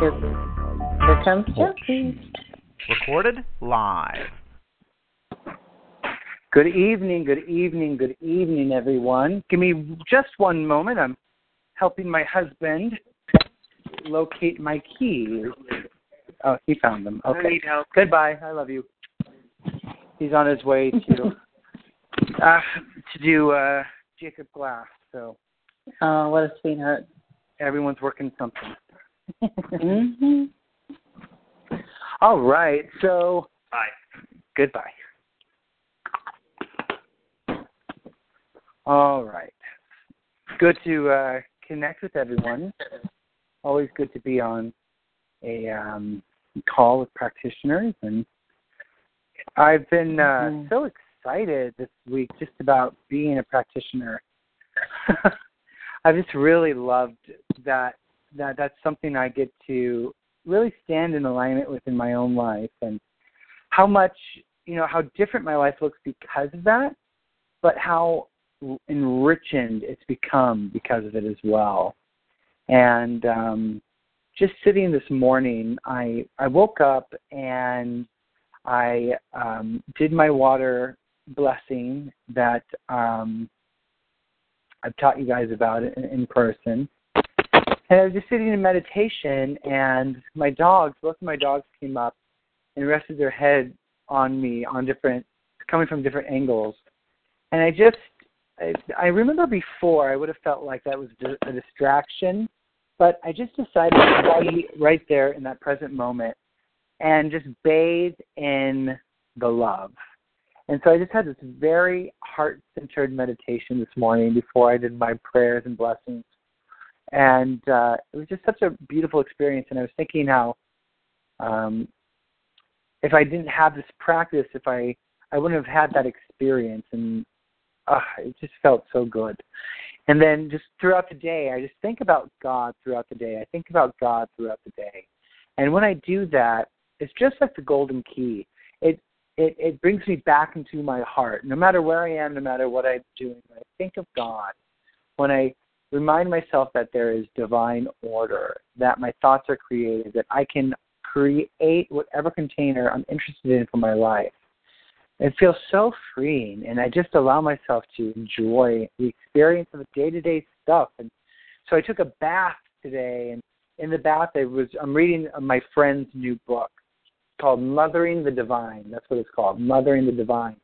Here comes Jesse. Recorded live. Good evening, good evening, good evening, everyone. Give me just one moment. I'm helping my husband locate my keys. Oh, he found them. Okay. I need help. Goodbye. I love you. He's on his way to uh, to do uh, Jacob Glass. So Oh, what a sweetheart. everyone's working something. Hmm All right. So Bye. goodbye. All right. Good to uh, connect with everyone. Always good to be on a um, call with practitioners, and I've been uh, Mhm. so excited this week just about being a practitioner. I've just really loved that that that's something I get to really stand in alignment with in my own life, and how much you know how different my life looks because of that, but how enriched it's become because of it as well. And um, just sitting this morning, I I woke up and I um, did my water blessing that um, I've taught you guys about in, in person. And I was just sitting in meditation, and my dogs, both of my dogs, came up and rested their head on me on different, coming from different angles. And I just, I, I remember before I would have felt like that was a distraction, but I just decided to be right there in that present moment and just bathe in the love. And so I just had this very heart centered meditation this morning before I did my prayers and blessings. And uh, it was just such a beautiful experience. And I was thinking how um, if I didn't have this practice, if I, I wouldn't have had that experience. And uh, it just felt so good. And then just throughout the day, I just think about God throughout the day. I think about God throughout the day. And when I do that, it's just like the golden key. It it it brings me back into my heart. No matter where I am, no matter what I'm doing, when I think of God, when I remind myself that there is divine order, that my thoughts are created, that I can create whatever container I'm interested in for my life. It feels so freeing, and I just allow myself to enjoy the experience of the day-to-day stuff. And so I took a bath today, and in the bath, I was I'm reading my friend's new book called Mothering the Divine. That's what it's called, Mothering the Divine,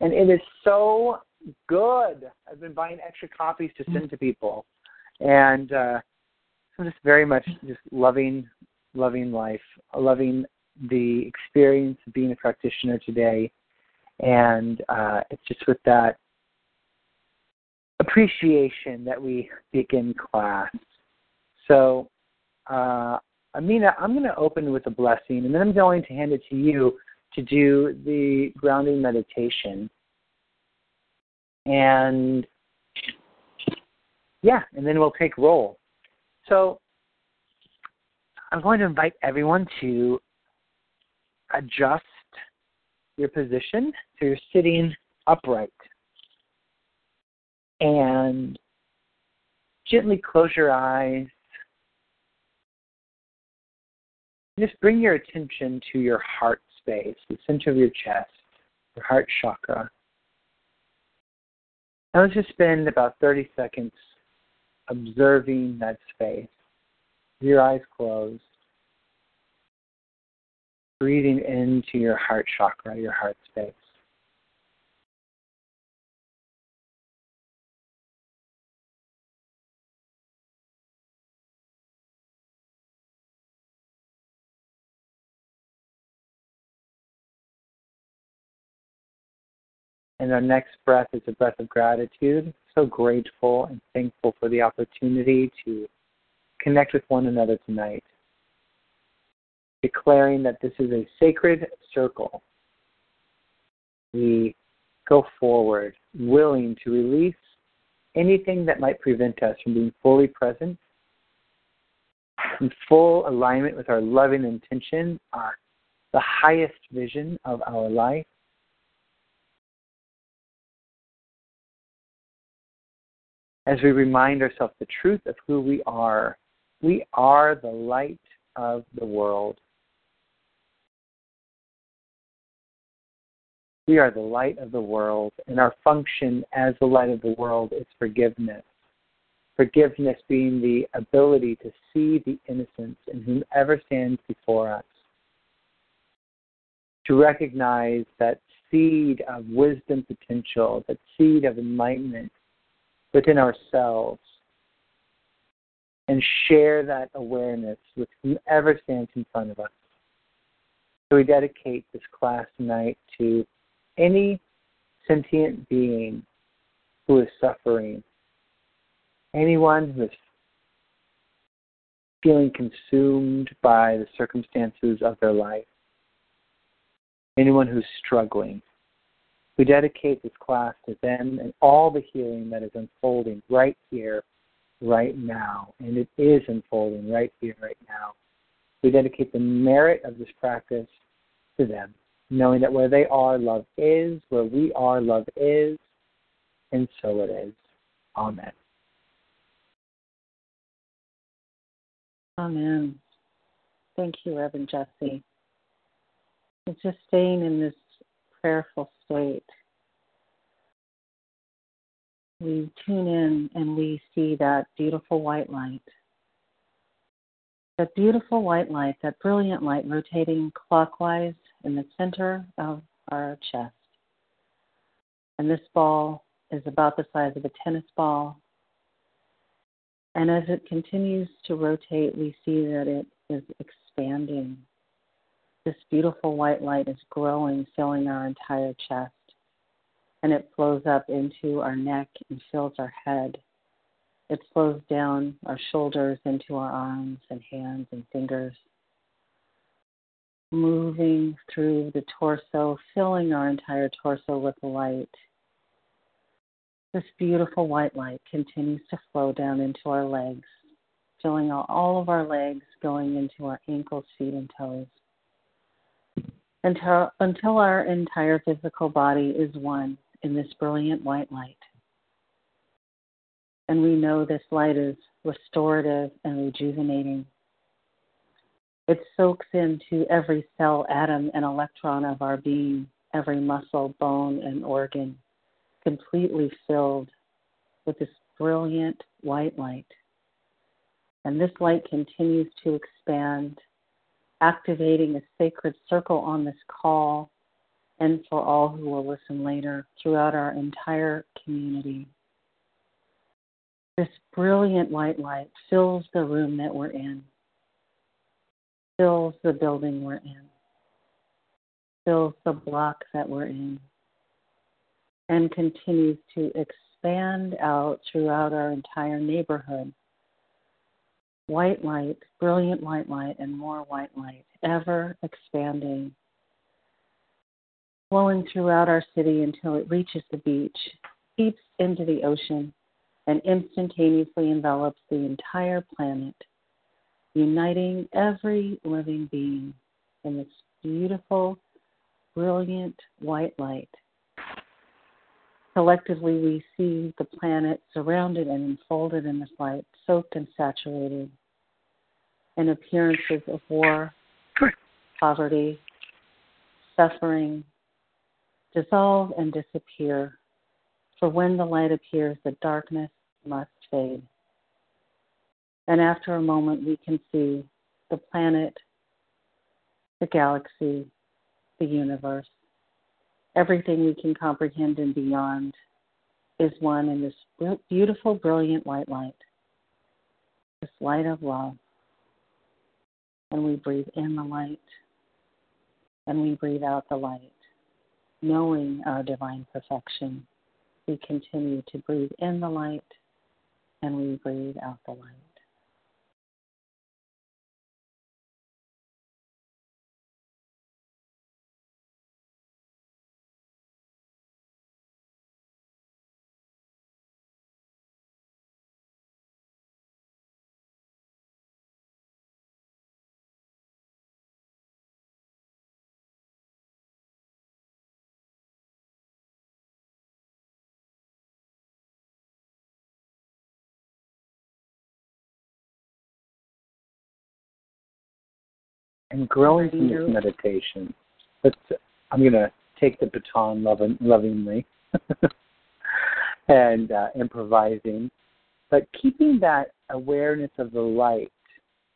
and it is so good. I've been buying extra copies to send to people, and uh, I'm just very much just loving, loving life, loving the experience of being a practitioner today, and uh, it's just with that appreciation that we begin class. So, uh, Amina, I'm going to open with a blessing, and then I'm going to hand it to you to do the grounding meditation. And yeah, and then we'll take roll. So I'm going to invite everyone to adjust your position so you're sitting upright. And gently close your eyes. Just bring your attention to your heart space, the center of your chest, your heart chakra. Now let's just spend about 30 seconds observing that space. Your eyes closed. Breathing into your heart chakra, your heart space. And our next breath is a breath of gratitude. So grateful and thankful for the opportunity to connect with one another tonight, declaring that this is a sacred circle. We go forward willing to release anything that might prevent us from being fully present in full alignment with our loving intention, our the highest vision of our life. As we remind ourselves the truth of who we are, we are the light of the world. We are the light of the world, and our function as the light of the world is forgiveness. Forgiveness being the ability to see the innocence in whomever stands before us. To recognize that seed of wisdom potential, that seed of enlightenment within ourselves, and share that awareness with whoever stands in front of us. So we dedicate this class tonight to any sentient being who is suffering, anyone who is feeling consumed by the circumstances of their life, anyone who's struggling. We dedicate this class to them and all the healing that is unfolding right here, right now. And it is unfolding right here, right now. We dedicate the merit of this practice to them knowing that where they are, love is, where we are, love is, and so it is. Amen. Amen. Thank you, Reverend Jesse. It's just staying in this prayerful state. We tune in and we see that beautiful white light. That beautiful white light, that brilliant light rotating clockwise in the center of our chest. And this ball is about the size of a tennis ball. And as it continues to rotate, we see that it is expanding. This beautiful white light is growing, filling our entire chest. And it flows up into our neck and fills our head. It flows down our shoulders into our arms and hands and fingers moving through the torso, filling our entire torso with light. This beautiful white light continues to flow down into our legs, filling all of our legs, going into our ankles, feet, and toes. Until, until our entire physical body is one in this brilliant white light. And we know this light is restorative and rejuvenating. It soaks into every cell, atom, and electron of our being, every muscle, bone, and organ, completely filled with this brilliant white light. And this light continues to expand, activating a sacred circle on this call and for all who will listen later throughout our entire community. This brilliant white light fills the room that we're in fills the building we're in, fills the block that we're in, and continues to expand out throughout our entire neighborhood. White light, brilliant white light, and more white light, ever expanding, flowing throughout our city until it reaches the beach, seeps into the ocean, and instantaneously envelops the entire planet uniting every living being in this beautiful, brilliant white light. Collectively, we see the planet surrounded and enfolded in this light, soaked and saturated in appearances of war, poverty, suffering, dissolve and disappear. For when the light appears, the darkness must fade. And after a moment, we can see the planet, the galaxy, the universe. Everything we can comprehend and beyond is one in this beautiful, brilliant white light, this light of love. And we breathe in the light and we breathe out the light, knowing our divine perfection. We continue to breathe in the light and we breathe out the light. And growing from this meditation. Let's, I'm going to take the baton loving, lovingly and uh, improvising, but keeping that awareness of the light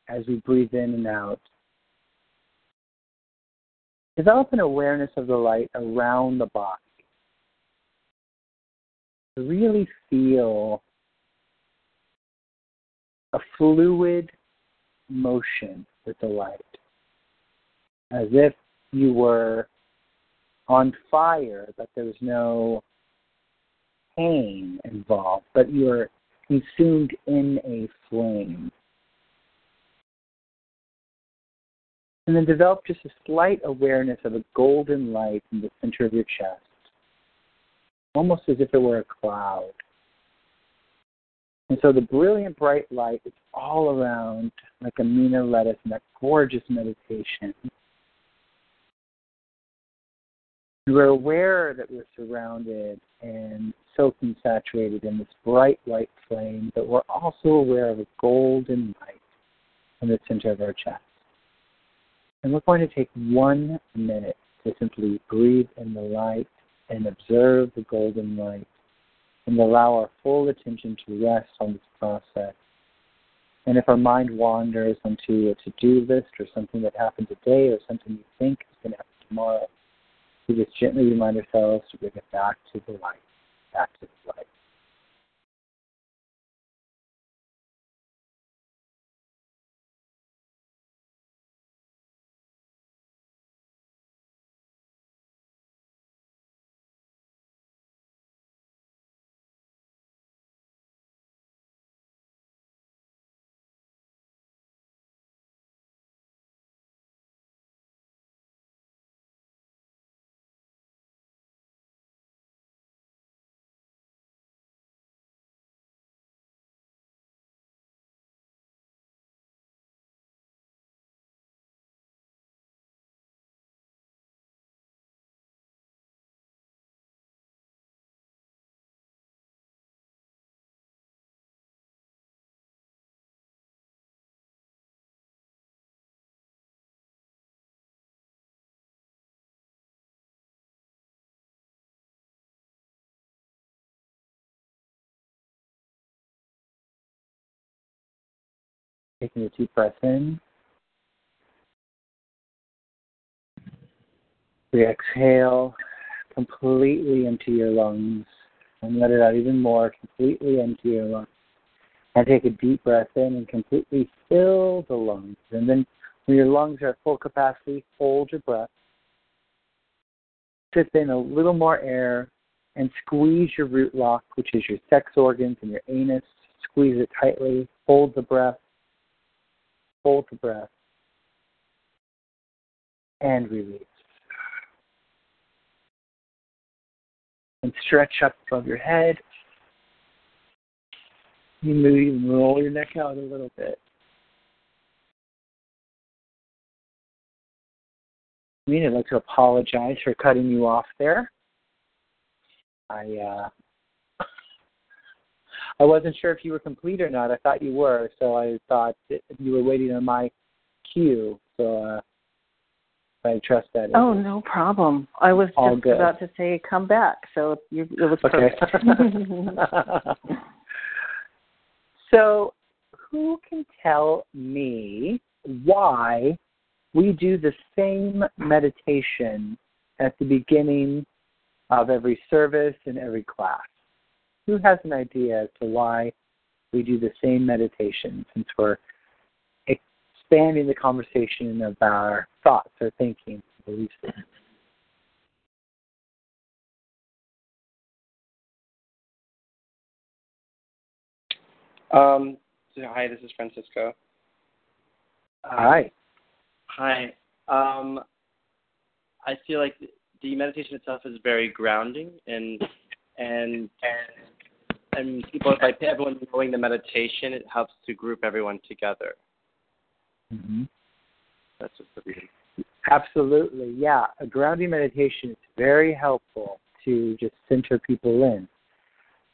as we breathe in and out. Develop an awareness of the light around the body. Really feel a fluid motion with the light, as if you were on fire, but there was no pain involved, but you are consumed in a flame. And then develop just a slight awareness of a golden light in the center of your chest, almost as if it were a cloud. And so the brilliant bright light is all around like Amina lettuce in that gorgeous meditation. We're aware that we're surrounded and soaked and saturated in this bright white flame, but we're also aware of a golden light in the center of our chest. And we're going to take one minute to simply breathe in the light and observe the golden light and allow our full attention to rest on this process. And if our mind wanders onto a to do list or something that happened today or something you think is going to happen tomorrow, we just gently remind ourselves to bring it back to the light, back to the light. Taking a deep breath in. We exhale completely into your lungs and let it out even more, completely empty your lungs. And take a deep breath in and completely fill the lungs. And then when your lungs are at full capacity, hold your breath. Sip in a little more air and squeeze your root lock, which is your sex organs and your anus. Squeeze it tightly. Hold the breath hold the breath, and release. And stretch up above your head. You move and roll your neck out a little bit. I mean, I'd like to apologize for cutting you off there. I uh, I wasn't sure if you were complete or not. I thought you were, so I thought you were waiting on my cue. So uh, I trust that. Oh, no problem. I was just good. about to say come back, so you, it was okay. perfect. so, who can tell me why we do the same meditation at the beginning of every service and every class? Who has an idea as to why we do the same meditation since we're expanding the conversation of our thoughts or thinking beliefs? Um, so hi, this is Francisco. Hi. Hi. Um, I feel like the meditation itself is very grounding and and and people by everyone knowing the meditation, it helps to group everyone together. Mm-hmm. That's just the reason. Absolutely, yeah. A grounding meditation is very helpful to just center people in.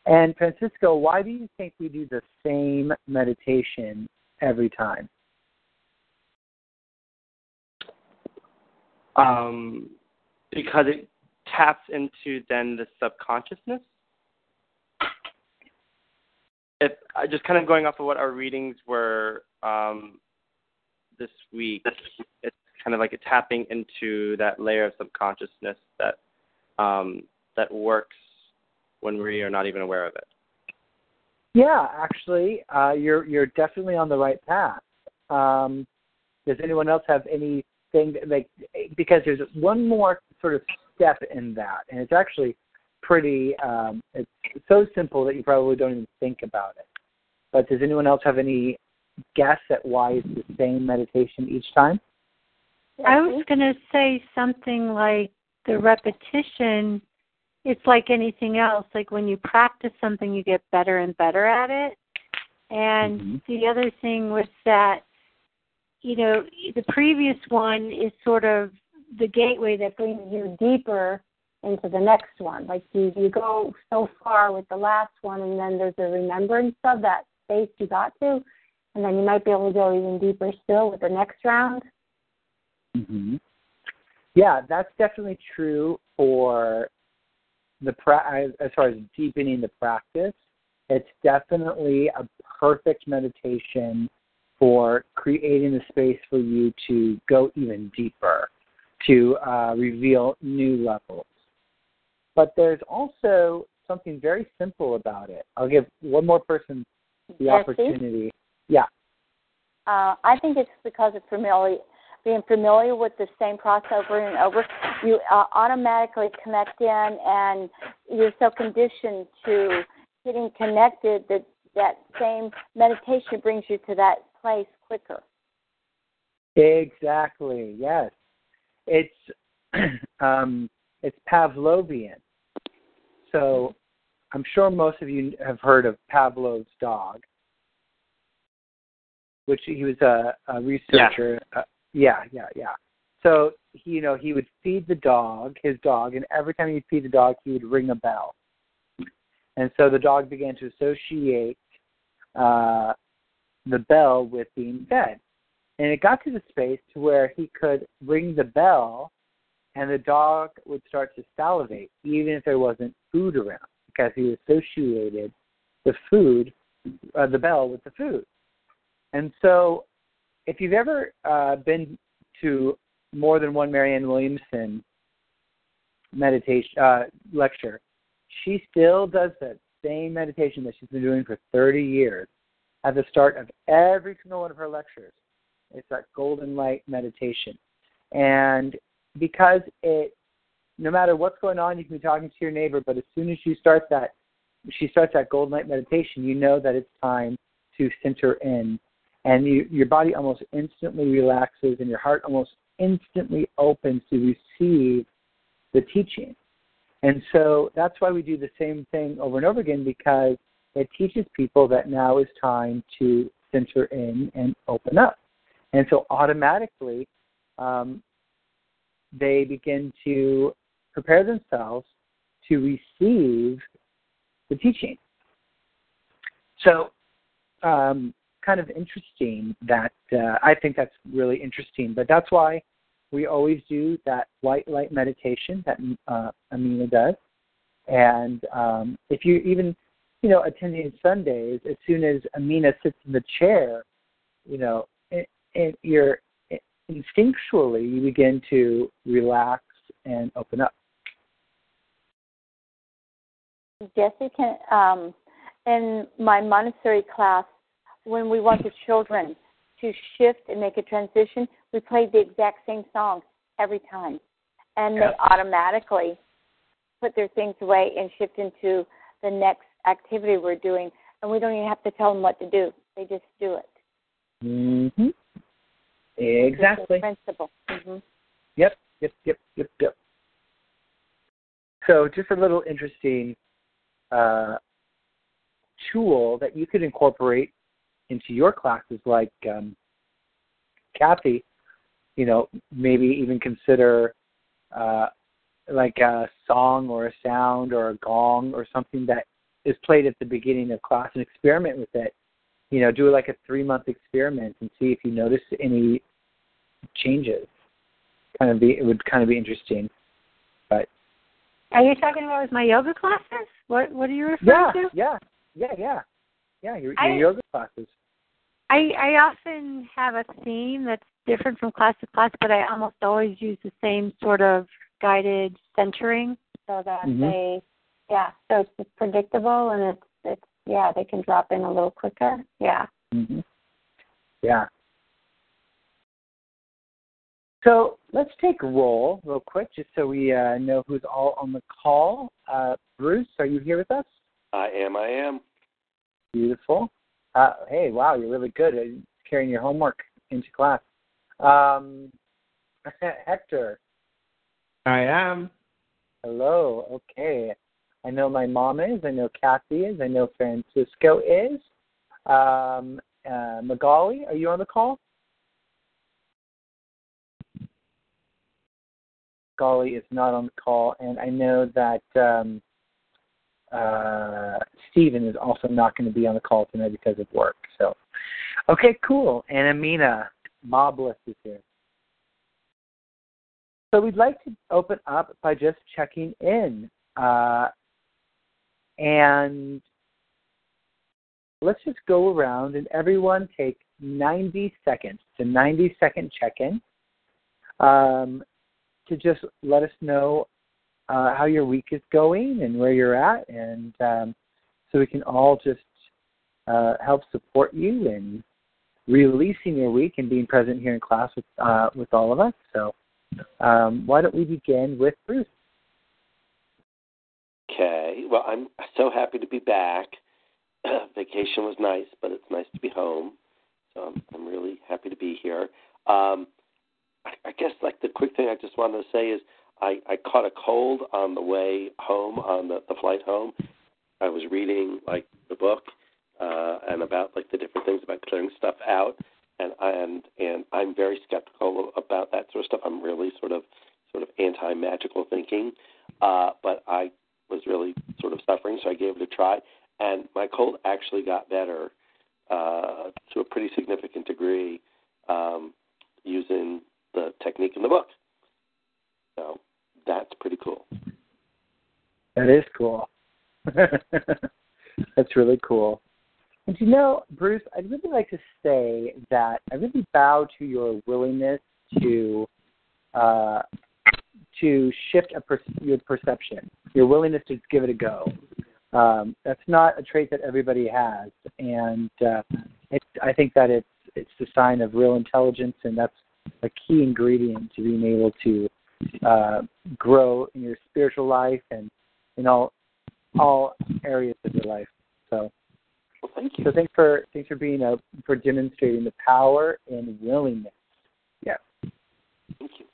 And Francisco, why do you think we do the same meditation every time? um, because it taps into then the subconsciousness. If just kind of going off of what our readings were um, this week, it's kind of like a tapping into that layer of subconsciousness that um, that works when we are not even aware of it. Yeah, actually, uh, you're you're definitely on the right path. Um, does anyone else have anything that, like because there's one more sort of step in that, and it's actually pretty. Um, it's so simple that you probably don't even think about it. But does anyone else have any guess at why it's the same meditation each time? I was going to say something like the repetition. It's like anything else. Like when you practice something, you get better and better at it. And mm-hmm. the other thing was that, you know, the previous one is sort of the gateway that brings you deeper into the next one. Like you, you go so far with the last one, and then there's a remembrance of that space you got to, and then you might be able to go even deeper still with the next round. Mm-hmm. Yeah, that's definitely true for the pra- as far as deepening the practice. It's definitely a perfect meditation for creating the space for you to go even deeper, to uh, reveal new levels. But there's also something very simple about it. I'll give one more person the opportunity. Yeah. Uh, I think it's because of familiar, being familiar with the same process over and over. You uh, automatically connect in, and you're so conditioned to getting connected that that same meditation brings you to that place quicker. Exactly. Yes, it's um, it's Pavlovian. So I'm sure most of you have heard of Pavlov's dog, which he was a, a researcher. Yeah. Uh, yeah, yeah, yeah. So he, you know, he would feed the dog, his dog, and every time he'd feed the dog, he would ring a bell. And so the dog began to associate uh, the bell with being fed. And it got to the space to where he could ring the bell and the dog would start to salivate even if there wasn't food around because he associated the food, uh, the bell with the food. And so if you've ever uh, been to more than one Marianne Williamson meditation uh, lecture, she still does that same meditation that she's been doing for 30 years at the start of every single one of her lectures. It's that golden light meditation. And because it, no matter what's going on, you can be talking to your neighbor, but as soon as you start that, she starts that golden light meditation, you know that it's time to center in. And you, your body almost instantly relaxes and your heart almost instantly opens to receive the teaching. And so that's why we do the same thing over and over again because it teaches people that now is time to center in and open up. And so automatically, um, they begin to prepare themselves to receive the teaching. So, um, kind of interesting that uh, I think that's really interesting, but that's why we always do that white light meditation that uh, Amina does. And um, if you even, you know, attending Sundays, as soon as Amina sits in the chair, you know, it, it, you're instinctually you begin to relax and open up. Jesse, can um, in my Montessori class, when we want the children to shift and make a transition, we played the exact same song every time, and they automatically put their things away and shift into the next activity we're doing, and we don't even have to tell them what to do; they just do it. Mhm. Exactly. Principle. Mm-hmm. Yep, yep, yep, yep, yep. So, just a little interesting uh, tool that you could incorporate into your classes, like um, Kathy. You know, maybe even consider uh, like a song or a sound or a gong or something that is played at the beginning of class and experiment with it you know, do like a three month experiment and see if you notice any changes. kind of be it would kind of be interesting. But are you talking about with my yoga classes? What What are you referring yeah, to? Yeah, yeah, yeah, yeah. Your, your I, yoga classes. I I often have a theme that's different from class to class, but I almost always use the same sort of guided centering so that mm-hmm. they yeah, so it's predictable and it's it's yeah, they can drop in a little quicker. Yeah. Mm-hmm. Yeah. So let's take a roll real quick, just so we uh, know who's all on the call. Uh, Bruce, are you here with us? I am. I am. Beautiful. Uh, hey, wow, you're really good at carrying your homework into class. Um, Hector. I am. Hello. Okay. I know my mom is. I know Kathy is. I know Francisco is. Um, uh, Magali, are you on the call? Magali is not on the call, and I know that um, uh, Stephen is also not going to be on the call tonight because of work. So, okay, cool. And Amina, Mobless is here. So we'd like to open up by just checking in. Uh, and let's just go around and everyone take 90 seconds to 90 second check in um, to just let us know uh, how your week is going and where you're at, and um, so we can all just uh, help support you in releasing your week and being present here in class with uh, with all of us. So, um, why don't we begin with Bruce? Okay. Well, I'm so happy to be back. Vacation was nice, but it's nice to be home. So I'm, I'm really happy to be here. Um, I, I guess like the quick thing I just wanted to say is I, I caught a cold on the way home on the, the flight home. I was reading like the book uh, and about like the different things about clearing stuff out, and and and I'm very skeptical about that sort of stuff. I'm really sort of sort of anti magical thinking, uh, but I was really sort of suffering, so I gave it a try, and my cold actually got better uh, to a pretty significant degree um, using the technique in the book. So that's pretty cool. That is cool. that's really cool. And you know, Bruce, I'd really like to say that I really bow to your willingness to uh, to shift a per- your perception, your willingness to give it a go. Um, that's not a trait that everybody has, and uh, it, I think that it's it's a sign of real intelligence, and that's a key ingredient to being able to uh, grow in your spiritual life and in all all areas of your life. So, well, thank you. So thanks for thanks for being a for demonstrating the power and willingness. Yeah. Thank you.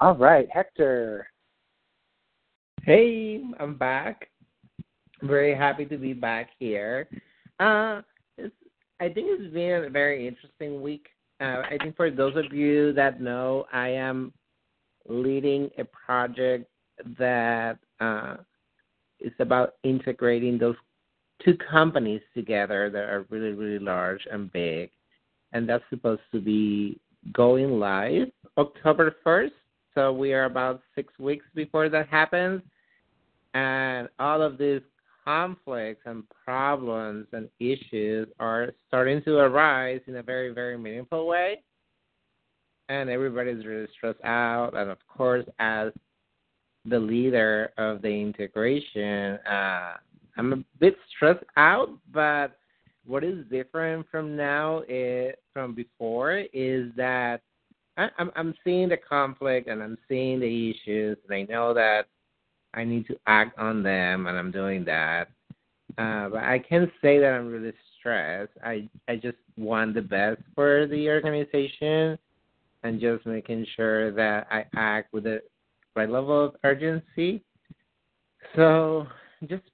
All right, Hector. Hey, I'm back. very happy to be back here. Uh, I think it's been a very interesting week. Uh, I think for those of you that know, I am leading a project that uh, is about integrating those two companies together that are really, really large and big. And that's supposed to be going live October 1st. So we are about six weeks before that happens. And all of these conflicts and problems and issues are starting to arise in a very, very meaningful way. And everybody's really stressed out. And of course, as the leader of the integration, uh, I'm a bit stressed out, but what is different from now is, from before is that I, I'm I'm seeing the conflict and I'm seeing the issues, and I know that I need to act on them, and I'm doing that. Uh, but I can't say that I'm really stressed. I I just want the best for the organization, and just making sure that I act with the right level of urgency. So just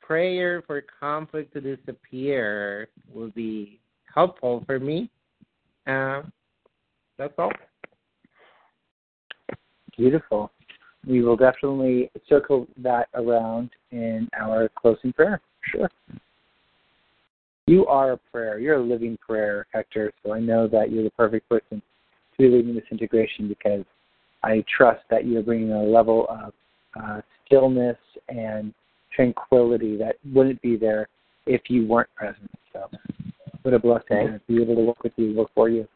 prayer for conflict to disappear will be helpful for me. Uh, that's all. Beautiful. We will definitely circle that around in our closing prayer. Sure. You are a prayer. You're a living prayer, Hector. So I know that you're the perfect person to be leading this integration because I trust that you're bringing a level of uh, stillness and tranquility that wouldn't be there if you weren't present. So, what a blessing to be able to work with you, work for you.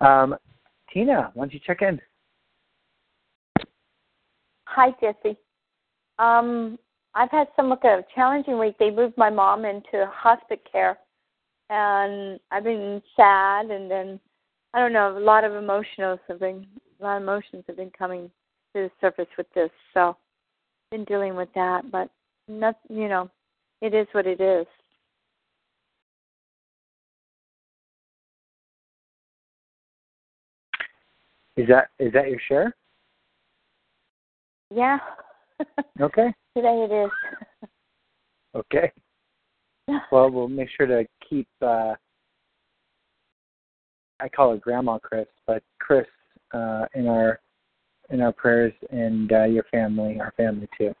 Um, Tina, why don't you check in? Hi, Jesse. Um, I've had somewhat of a challenging week. They moved my mom into hospice care, and I've been sad, and then I don't know, a lot of emotions have been a lot of emotions have been coming to the surface with this. So, been dealing with that, but not, you know, it is what it is. Is that is that your share? Yeah. Okay. Today it is. Okay. Well, we'll make sure to keep. uh I call her Grandma Chris, but Chris uh, in our in our prayers and uh, your family, our family too.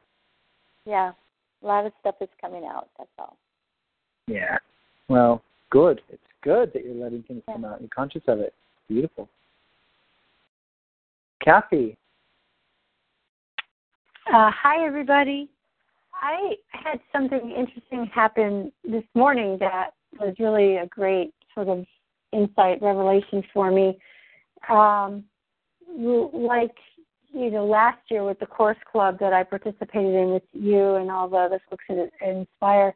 Yeah, a lot of stuff is coming out. That's all. Yeah. Well, good. It's good that you're letting things come out. You're conscious of it. It's Beautiful. Kathy. Uh, hi, everybody. I had something interesting happen this morning that was really a great sort of insight revelation for me. Um, like you know, last year with the course club that I participated in with you and all the other folks at Inspire,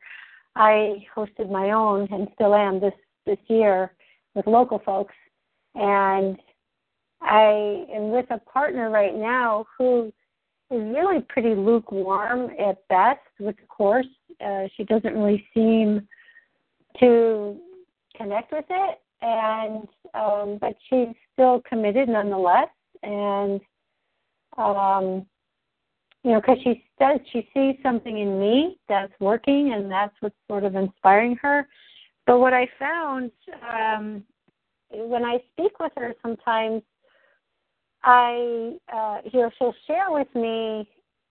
I hosted my own and still am this this year with local folks, and I am with a partner right now who is really pretty lukewarm at best with the course. Uh, she doesn't really seem to connect with it, and um, but she's still committed nonetheless. And um, you know, because she says she sees something in me that's working, and that's what's sort of inspiring her. But what I found um, when I speak with her, sometimes I, uh, know, she'll share with me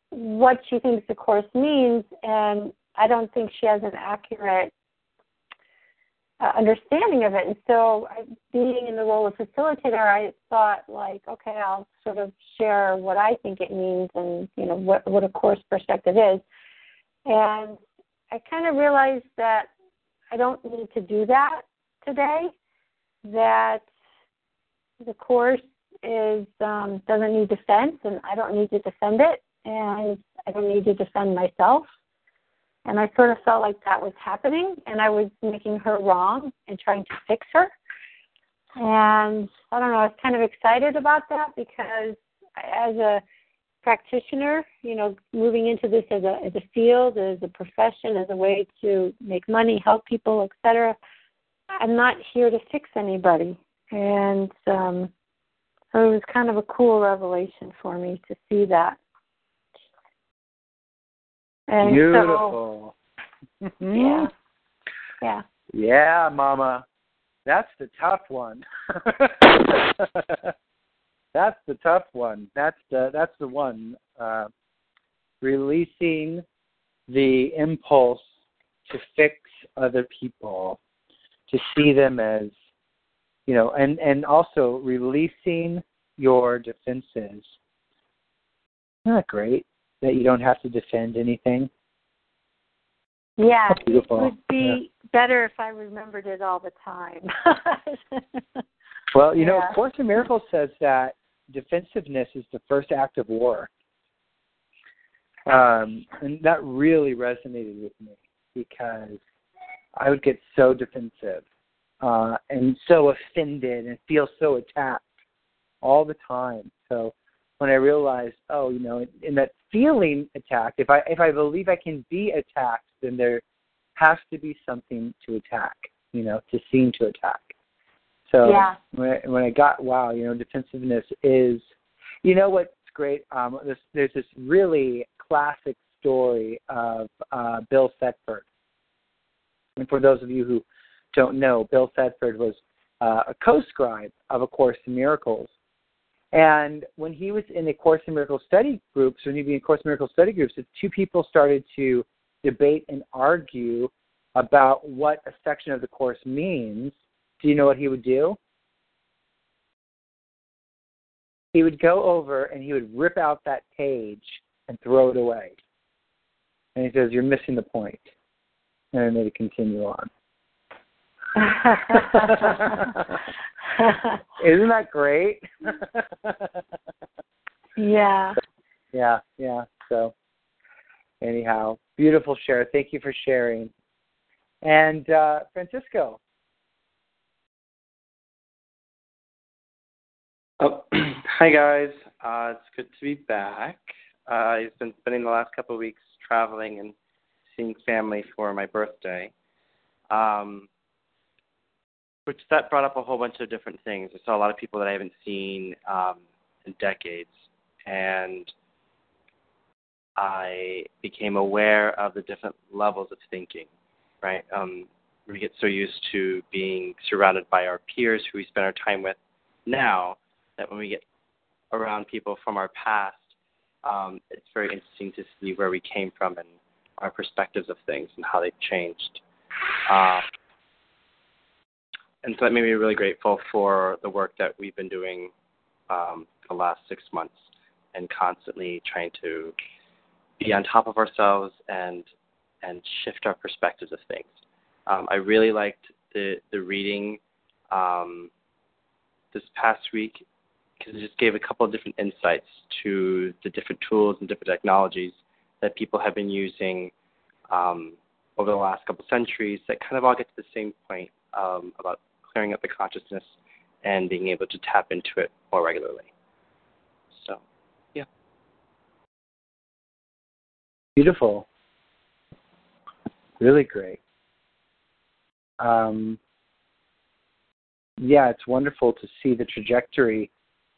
what she thinks the course means, and I don't think she has an accurate uh, understanding of it. And so, being in the role of facilitator, I thought like, okay, I'll sort of share what I think it means, and you know, what what a course perspective is. And I kind of realized that I don't need to do that today. That the course is um, doesn't need defense, and I don't need to defend it, and I don't need to defend myself. And I sort of felt like that was happening, and I was making her wrong and trying to fix her. And I don't know, I was kind of excited about that because as a practitioner, you know, moving into this as a as a field, as a profession, as a way to make money, help people, etc. I'm not here to fix anybody, and um, so it was kind of a cool revelation for me to see that. And Beautiful. So, yeah. Yeah. Yeah, Mama. That's the tough one. that's the tough one. That's the that's the one. Uh, releasing the impulse to fix other people, to see them as you know, and and also releasing your defenses. Isn't that great that you don't have to defend anything? Yeah, it would be yeah. better if I remembered it all the time. well, you know, Yeah. Course in Miracles says that defensiveness is the first act of war. Um, and that really resonated with me because I would get so defensive uh, and so offended and feel so attacked all the time. So when I realized, oh, you know, in that feeling attacked, if I if I believe I can be attacked, then there has to be something to attack, you know, to seem to attack. So Yeah. when I, when I got wow, you know, defensiveness is, you know, what's great? Um, this, there's this really classic story of uh, Bill Thetford. And for those of you who don't know, Bill Thetford was uh, a co-scribe of A Course in Miracles. And when he was in the Course in Miracles study groups, when he'd be in Course in Miracles study groups, the two people started to debate and argue about what a section of the Course means. Do you know what he would do? he would go over and he would rip out that page and throw it away. And he says, You're missing the point. And then they continue on. Isn't that great? yeah. Yeah, yeah. So anyhow, beautiful share. Thank you for sharing. And uh, Francisco. Oh, hi guys. Uh, it's good to be back. Uh, I've been spending the last couple of weeks traveling and seeing family for my birthday. Um, which that brought up a whole bunch of different things. I saw a lot of people that I haven't seen um, in decades, and I became aware of the different levels of thinking. Right, um, we get so used to being surrounded by our peers who we spend our time with now that when we get around people from our past, um, it's very interesting to see where we came from and our perspectives of things and how they've changed. Uh, and so that made me really grateful for the work that we've been doing um, the last six months and constantly trying to be on top of ourselves and and shift our perspectives of things. Um, I really liked the the reading um, this past week because it just gave a couple of different insights to the different tools and different technologies that people have been using um, over the last couple of centuries that kind of all get to the same point um, about clearing up the consciousness and being able to tap into it more regularly. So, yeah. Beautiful. Really great. Um, yeah, it's wonderful to see the trajectory,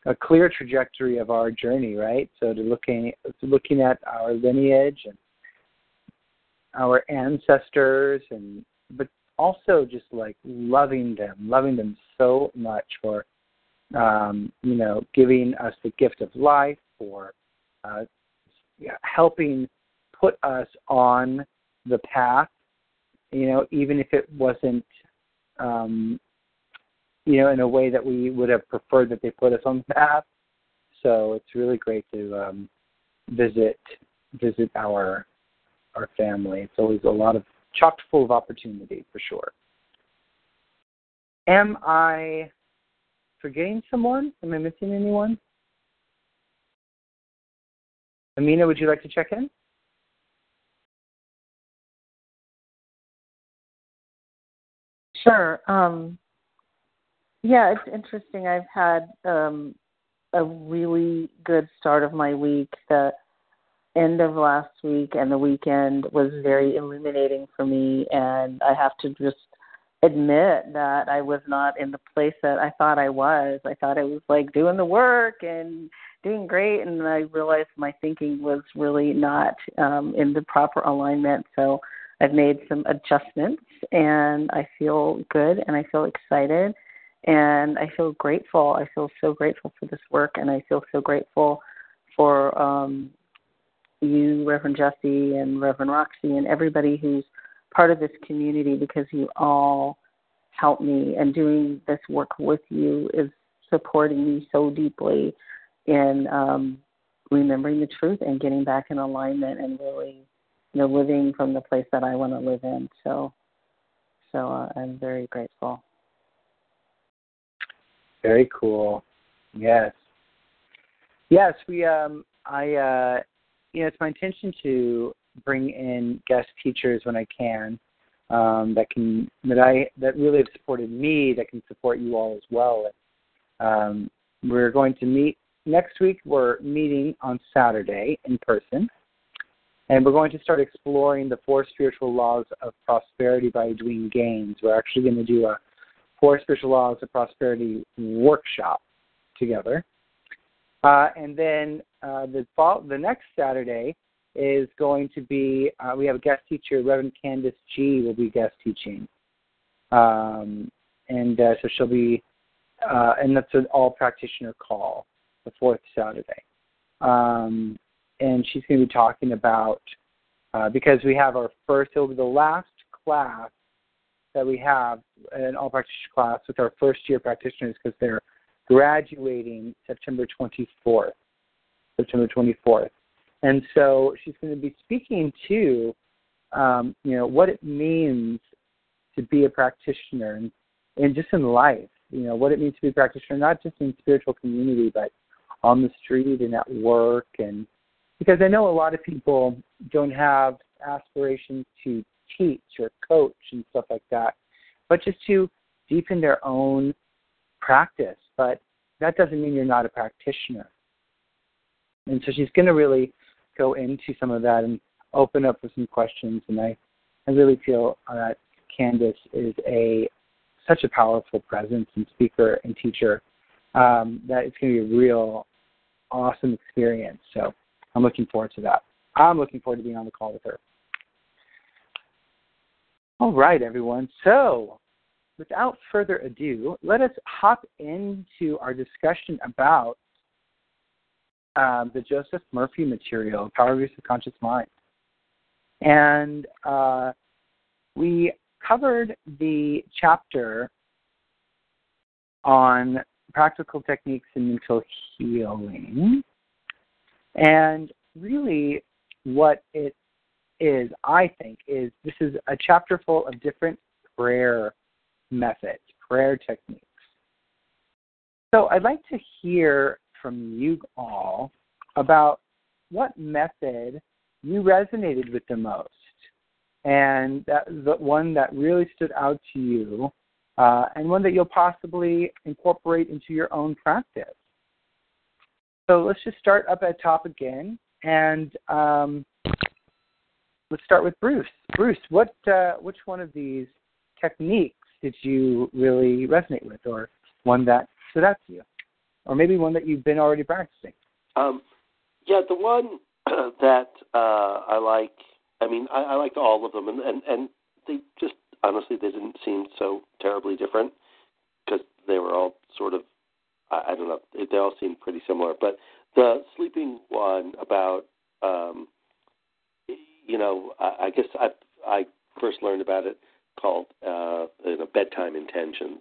a clear trajectory of our journey, right? So to looking to looking at our lineage and our ancestors and but also just like loving them, loving them so much for, um, you know, giving us the gift of life, for uh, helping put us on the path, you know, even if it wasn't, um, you know, in a way that we would have preferred that they put us on the path. So it's really great to um, visit visit our our family. It's always a lot of chocked full of opportunity for sure. Am I forgetting someone? Am I missing anyone? Amina, would you like to check in? Sure. Um, yeah, it's interesting. I've had um, a really good start of my week. that end of last week and the weekend was very illuminating for me and I have to just admit that I was not in the place that I thought I was. I thought I was like doing the work and doing great and I realized my thinking was really not um in the proper alignment. So I've made some adjustments and I feel good and I feel excited and I feel grateful. I feel so grateful for this work and I feel so grateful for um you, Reverend Jesse, and Reverend Roxy, and everybody who's part of this community because you all help me. And doing this work with you is supporting me so deeply in um, remembering the truth and getting back in alignment and really, you know, living from the place that I want to live in. So, so uh, I'm very grateful. Very cool. Yes. Yes, we um I uh you know, it's my intention to bring in guest teachers when I can um, that can that I that really have supported me that can support you all as well. Um, we're going to meet next week. We're meeting on Saturday in person, and we're going to start exploring the four spiritual laws of prosperity by Edwene Gaines. We're actually going to do a four spiritual laws of prosperity workshop together. Uh, and then uh, the fall, the next Saturday is going to be uh, we have a guest teacher, Reverend Candace G. will be guest teaching, um, and uh, so she'll be, uh, and that's an all practitioner call, the fourth Saturday, um, and she's going to be talking about uh, because we have our first, it'll be the last class that we have an all practitioner class with our first year practitioners because they're graduating September 24th. September 24th. And so she's going to be speaking to, um, you know, what it means to be a practitioner and, and just in life, you know, what it means to be a practitioner, not just in spiritual community, but on the street and at work. And because I know a lot of people don't have aspirations to teach or coach and stuff like that, but just to deepen their own practice. But that doesn't mean you're not a practitioner. And so she's going to really go into some of that and open up with some questions. And I, I really feel that Candace is a such a powerful presence and speaker and teacher um, that it's going to be a real awesome experience. So I'm looking forward to that. I'm looking forward to being on the call with her. All right, everyone. So without further ado, let us hop into our discussion about um, the Joseph Murphy material, Power of Your Subconscious Mind. And uh, we covered the chapter on practical techniques in mental healing. And really, what it is, I think, is this is a chapter full of different prayer methods, prayer techniques. So I'd like to hear from you all about what method you resonated with the most and that the one that really stood out to you uh, and one that you'll possibly incorporate into your own practice. So let's just start up at top again, and um, let's start with Bruce. Bruce, what uh, which one of these techniques did you really resonate with, or one that stood out to you, or maybe one that you've been already practicing? Um, yeah, the one that uh, I like. I mean, I, I liked all of them, and, and and they just honestly they didn't seem so terribly different because they were all sort of I, I don't know they all seemed pretty similar. But the sleeping one about um, you know I, I guess I I first learned about it called uh, you know, bedtime intentions.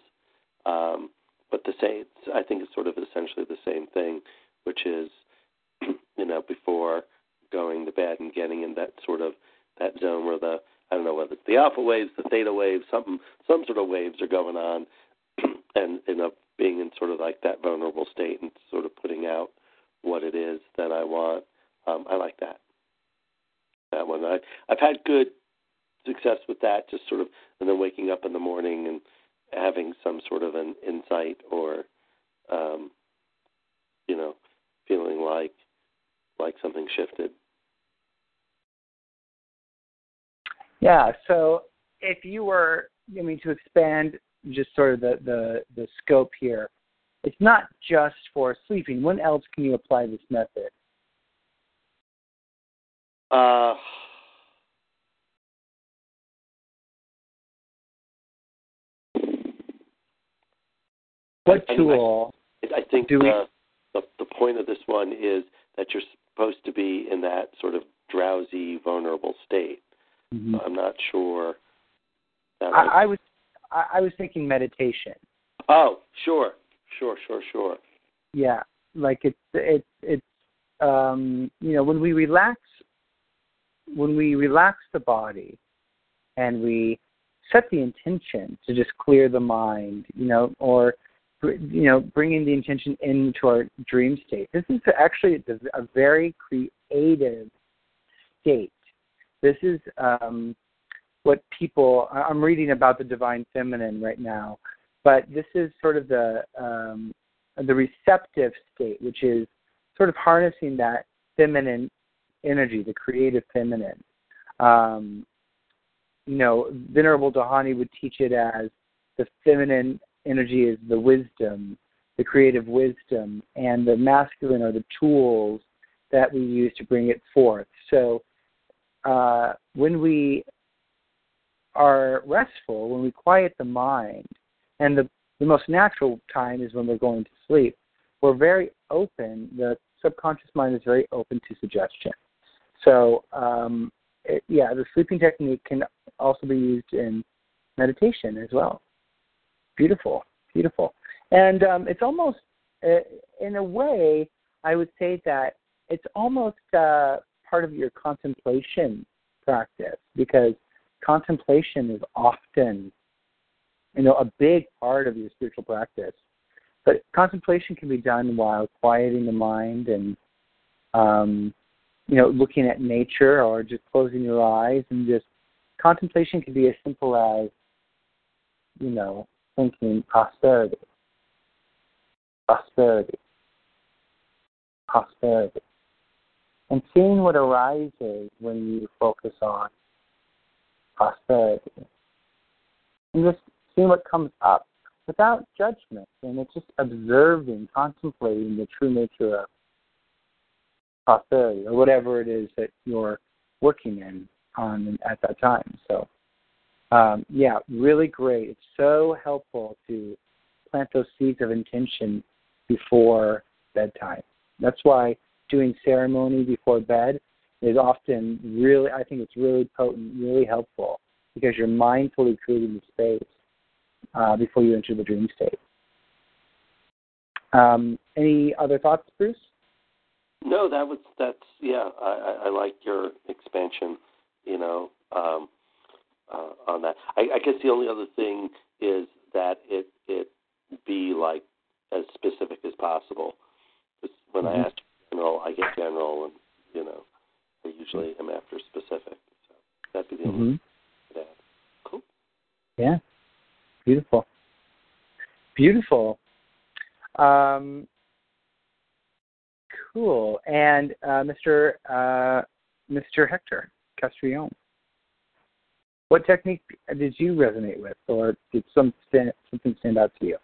Um, but the same, I think it's sort of essentially the same thing, which is, you know, before going to bed and getting in that sort of that zone where the I don't know whether it's the alpha waves, the theta waves, something some sort of waves are going on, and you know being in sort of like that vulnerable state and sort of putting out what it is that I want. Um, I like that. That one. I I've had good success with that, just sort of, and then waking up in the morning and having some sort of an insight or, um, you know, feeling like like something shifted. Yeah. So if you were, I mean, to expand just sort of the the, the scope here, it's not just for sleeping. When else can you apply this method? Uh, What tool? I, I think do the, we... the the point of this one is that you're supposed to be in that sort of drowsy, vulnerable state. Mm-hmm. I'm not sure. That I, I was I, I was thinking meditation. Oh, sure, sure, sure, sure. Yeah, like it's it's it's um, you know when we relax when we relax the body and we set the intention to just clear the mind, you know, or you know, bringing the intention into our dream state. This is actually a very creative state. This is um, what people. I'm reading about the divine feminine right now, but this is sort of the um, the receptive state, which is sort of harnessing that feminine energy, the creative feminine. Um, you know, Venerable Dhyani would teach it as the feminine energy is the wisdom, the creative wisdom, and the masculine are the tools that we use to bring it forth. So uh, when we are restful, when we quiet the mind, and the, the most natural time is when we're going to sleep, we're very open. The subconscious mind is very open to suggestion. So, um, it, yeah, the sleeping technique can also be used in meditation as well beautiful, beautiful. And um, it's almost uh, in a way, I would say that it's almost uh, part of your contemplation practice because contemplation is often, you know, a big part of your spiritual practice. But contemplation can be done while quieting the mind and, um, you know, looking at nature or just closing your eyes and just contemplation can be as simple as, you know, thinking prosperity, prosperity, prosperity, and seeing what arises when you focus on prosperity, and just seeing what comes up without judgment, and it's just observing, contemplating the true nature of prosperity or whatever it is that you're working in on at that time. So, um, yeah, really great. It's so helpful to plant those seeds of intention before bedtime. That's why doing ceremony before bed is often really, I think it's really potent, really helpful because you're mindfully creating the space uh, before you enter the dream state. Um, any other thoughts, Bruce? No, that was that's yeah. I, I, like your expansion. You know, um, on that. I, I guess the only other thing is that it it be like as specific as possible. Just when mm-hmm. I ask general, I get general, and you know, I usually am after specific. So that'd be the only. Mm-hmm. Cool. Yeah. Beautiful. Beautiful. Um, cool. And uh, Mr. Uh, Mr. Hector Castrillon, what technique did you resonate with, or did some stand, something stand out to you?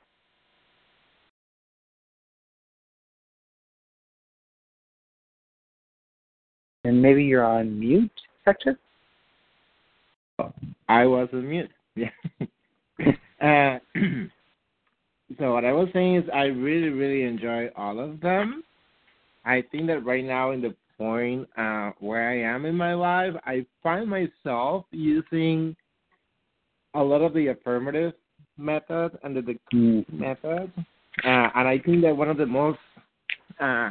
And maybe you're on mute, Hector. I was on mute. Yeah. Uh, so what I was saying is I really, really enjoy all of them. I think that right now in the point uh, where I am in my life, I find myself using a lot of the affirmative method and the decree mm. method. Uh, and I think that one of the most uh,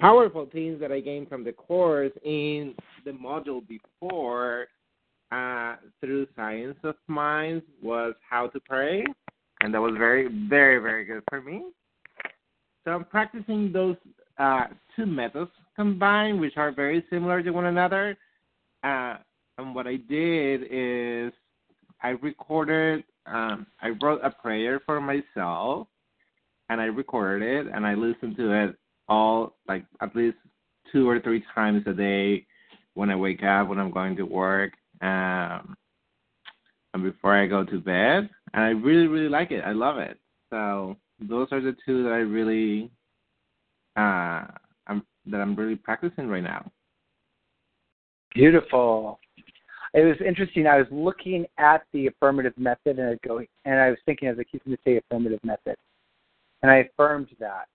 powerful things that I gained from the course in the module before uh, through Science of Minds was how to pray, and that was very, very, very good for me. So I'm practicing those uh, two methods combined, which are very similar to one another. Uh, and what I did is I recorded, um, I wrote a prayer for myself, and I recorded it, and I listened to it all, like at least two or three times a day when I wake up, when I'm going to work, um, and before I go to bed. And I really, really like it. I love it. So those are the two that I really, uh, that I'm really practicing right now. Beautiful. It was interesting. I was looking at the affirmative method and I go, and I was thinking as I keep to say affirmative method, and I affirmed that,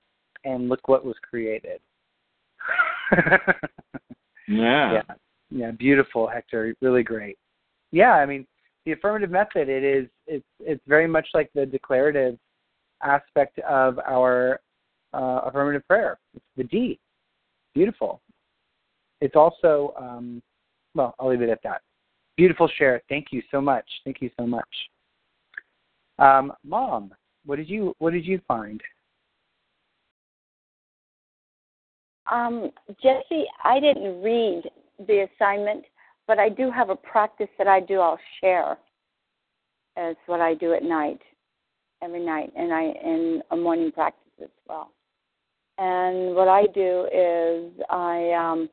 and look what was created. yeah. Yeah yeah, beautiful, Hector. Really great. Yeah, I mean, the affirmative method. It is. It's. It's very much like the declarative aspect of our uh, affirmative prayer. It's the D. Beautiful. It's also. Um, well, I'll leave it at that. Beautiful share. Thank you so much. Thank you so much. Um, Mom, what did you What did you find? Um, Jesse, I didn't read the assignment, but I do have a practice that I do. I'll share as what I do at night, every night, and I in a morning practice as well. And what I do is I um,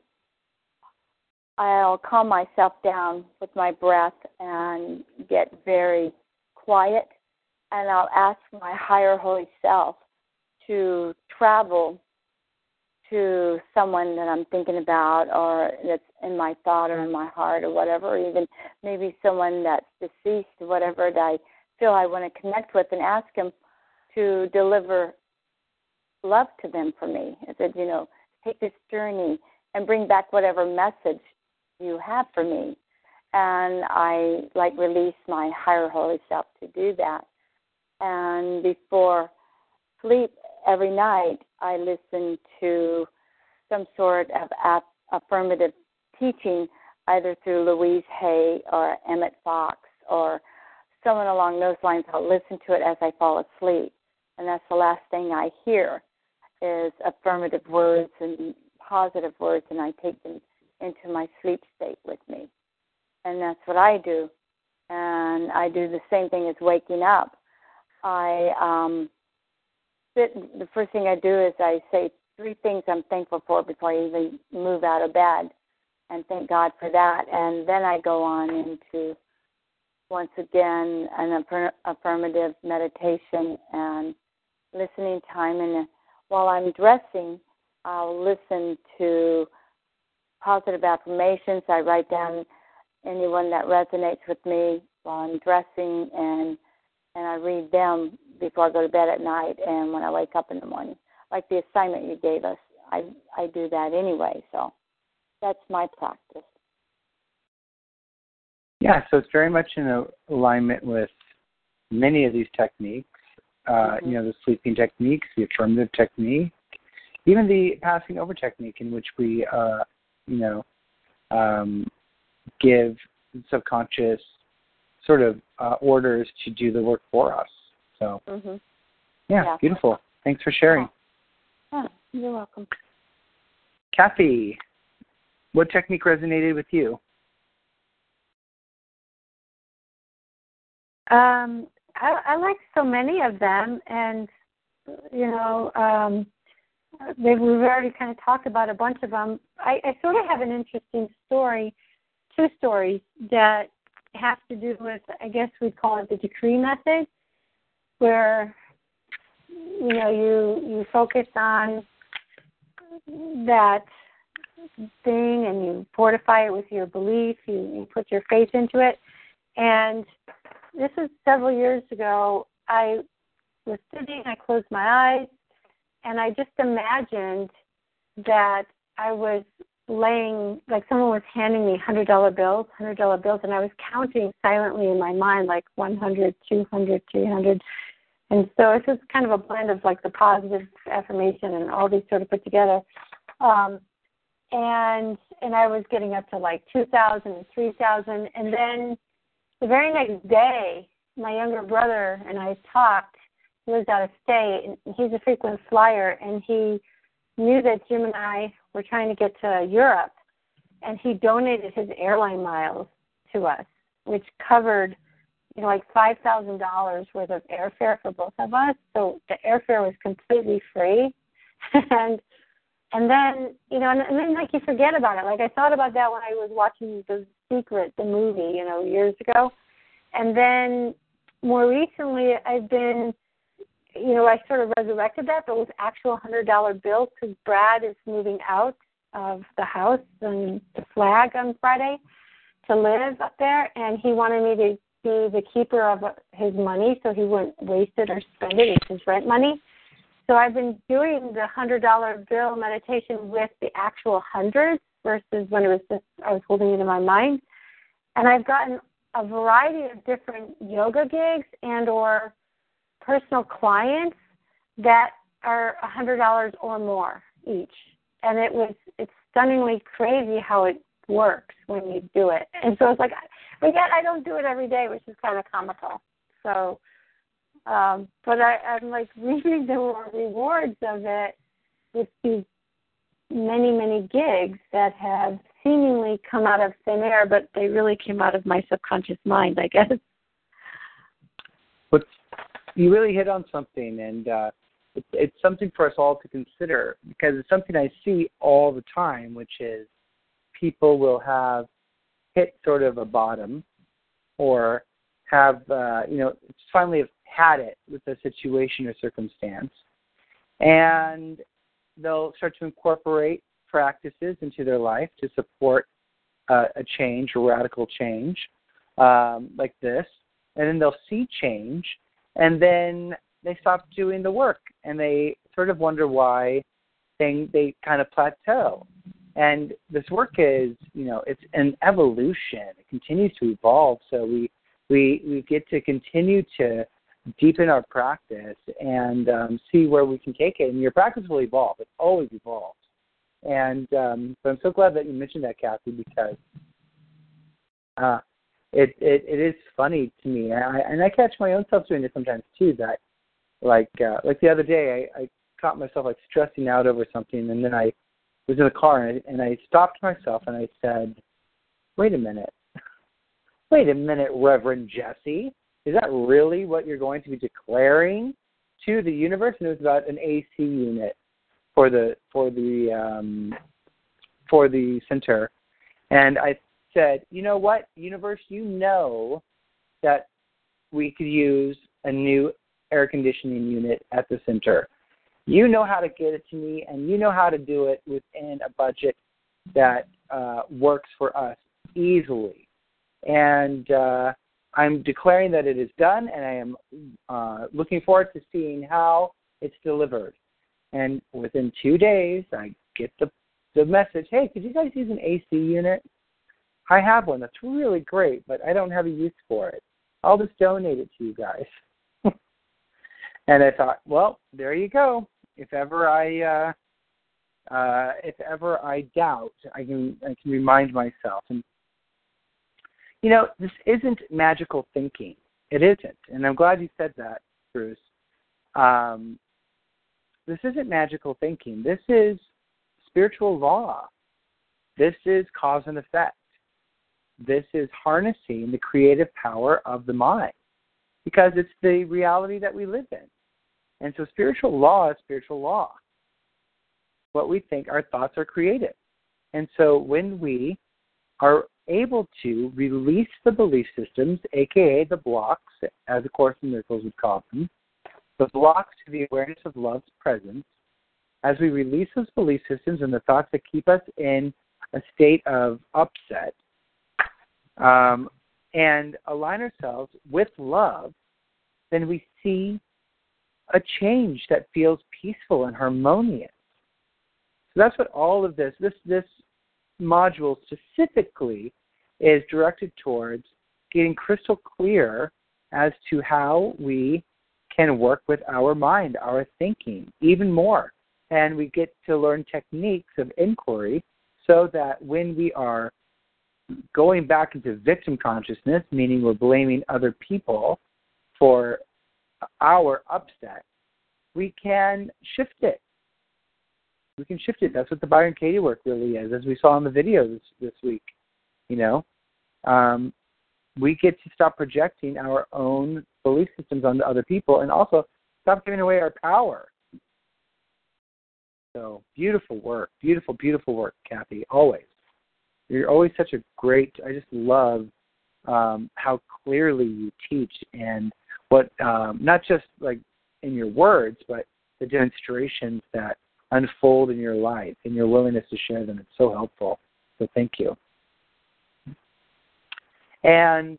I'll calm myself down with my breath and get very quiet, and I'll ask my higher holy self to travel to someone that I'm thinking about or that's in my thought or in my heart or whatever, or even maybe someone that's deceased whatever that I feel I want to connect with and ask him to deliver love to them for me. I said, you know, take this journey and bring back whatever message you have for me. And I like release my higher holy self to do that. And before sleep, every night I listen to some sort of ap- affirmative teaching, either through Louise Hay or Emmett Fox or someone along those lines. I'll listen to it as I fall asleep, and that's the last thing I hear is affirmative words and positive words, and I take them into my sleep state with me, and that's what I do. And I do the same thing as waking up. I um, sit. The first thing I do is I say three things I'm thankful for before I even move out of bed, and thank God for that. And then I go on into once again an affirmative meditation and listening time. And while I'm dressing, I'll listen to positive affirmations. I write down anyone that resonates with me while I'm dressing and and I read them before I go to bed at night and when I wake up in the morning. Like the assignment you gave us, I I do that anyway. So that's my practice. Yeah, so it's very much in alignment with many of these techniques. Uh, mm-hmm. You know, the sleeping techniques, the affirmative technique, even the passing over technique, in which we, uh, you know, um, give subconscious sort of uh, orders to do the work for us. So, mm-hmm. yeah, yeah, beautiful. Thanks for sharing. Yeah, you're welcome. Kathy, what technique resonated with you? Um, I, I like so many of them, and you know, um, they, we've already kind of talked about a bunch of them. I, I sort of have an interesting story, two stories that have to do with, I guess we'd call it the decree method, where you know you you focus on that thing and you fortify it with your belief. You, you put your faith into it, and this is several years ago. I was sitting, I closed my eyes, and I just imagined that I was laying like someone was handing me hundred dollar bills, hundred dollar bills, and I was counting silently in my mind like one hundred, two hundred, three hundred. And so it's just kind of a blend of like the positive affirmation and all these sort of put together. Um, and and I was getting up to like two thousand and three thousand, and then the very next day, my younger brother and I talked. He was out of state, and he's a frequent flyer, and he knew that Jim and I were trying to get to Europe, and he donated his airline miles to us, which covered, you know, like five thousand dollars worth of airfare for both of us. So the airfare was completely free, and and then you know, and, and then like you forget about it. Like I thought about that when I was watching The Secret, the movie, you know, years ago, and then more recently I've been, you know, I sort of resurrected that, but with actual hundred dollar bills because Brad is moving out of the house and the flag on Friday to live up there, and he wanted me to be the keeper of his money so he wouldn't waste it or spend it. It's his rent money. So I've been doing the hundred dollar bill meditation with the actual hundreds versus when it was just I was holding it in my mind. And I've gotten a variety of different yoga gigs and or personal clients that are a hundred dollars or more each. And it was it's stunningly crazy how it works when you do it. And so it's like but yet I don't do it every day, which is kind of comical. So um, but I, I'm like reaping the rewards of it with these many, many gigs that have seemingly come out of thin air, but they really came out of my subconscious mind, I guess. But you really hit on something, and uh, it's, it's something for us all to consider because it's something I see all the time, which is people will have hit sort of a bottom or have, uh, you know, finally have had it with a situation or circumstance. And they'll start to incorporate practices into their life to support uh, a change, a radical change um, like this. And then they'll see change, and then they stop doing the work, and they sort of wonder why they, they kind of plateau. And this work is, you know, it's an evolution. It continues to evolve. So we we we get to continue to deepen our practice and um, see where we can take it. And your practice will evolve; it always evolves. And um, so I'm so glad that you mentioned that, Kathy, because uh, it, it it is funny to me, and I, and I catch my own self doing it sometimes too. That like uh, like the other day, I, I caught myself like stressing out over something, and then I was in the car and I, and I stopped myself and I said, "Wait a minute, wait a minute, Reverend Jesse, is that really what you're going to be declaring to the universe?" And it was about an AC unit for the for the um, for the center, and I said, "You know what, universe, you know that we could use a new air conditioning unit at the center." You know how to get it to me, and you know how to do it within a budget that uh, works for us easily. And uh, I'm declaring that it is done, and I am uh, looking forward to seeing how it's delivered. And within two days, I get the the message, "Hey, could you guys use an AC unit? I have one that's really great, but I don't have a use for it. I'll just donate it to you guys." and I thought, well, there you go if ever I uh, uh, if ever I doubt, I can I can remind myself. And you know, this isn't magical thinking. It isn't, and I'm glad you said that, Bruce. Um, this isn't magical thinking. This is spiritual law. This is cause and effect. This is harnessing the creative power of the mind because it's the reality that we live in. And so spiritual law is spiritual law. What we think, our thoughts are created. And so when we are able to release the belief systems, aka the blocks, as the Course in Miracles would call them, the blocks to the awareness of love's presence, as we release those belief systems and the thoughts that keep us in a state of upset, um, and align ourselves with love, then we see a change that feels peaceful and harmonious. So that's what all of this, this, this module specifically is directed towards getting crystal clear as to how we can work with our mind, our thinking, even more. And we get to learn techniques of inquiry so that when we are going back into victim consciousness, meaning we're blaming other people for our upset, we can shift it. We can shift it. That's what the Byron Katie work really is, as we saw in the video this, this week. You know, um, we get to stop projecting our own belief systems onto other people, and also stop giving away our power. So beautiful work, beautiful, beautiful work, Kathy. Always, you're always such a great. I just love um, how clearly you teach and what um, not just like in your words, but the demonstrations that unfold in your life and your willingness to share them. It's so helpful. So thank you. And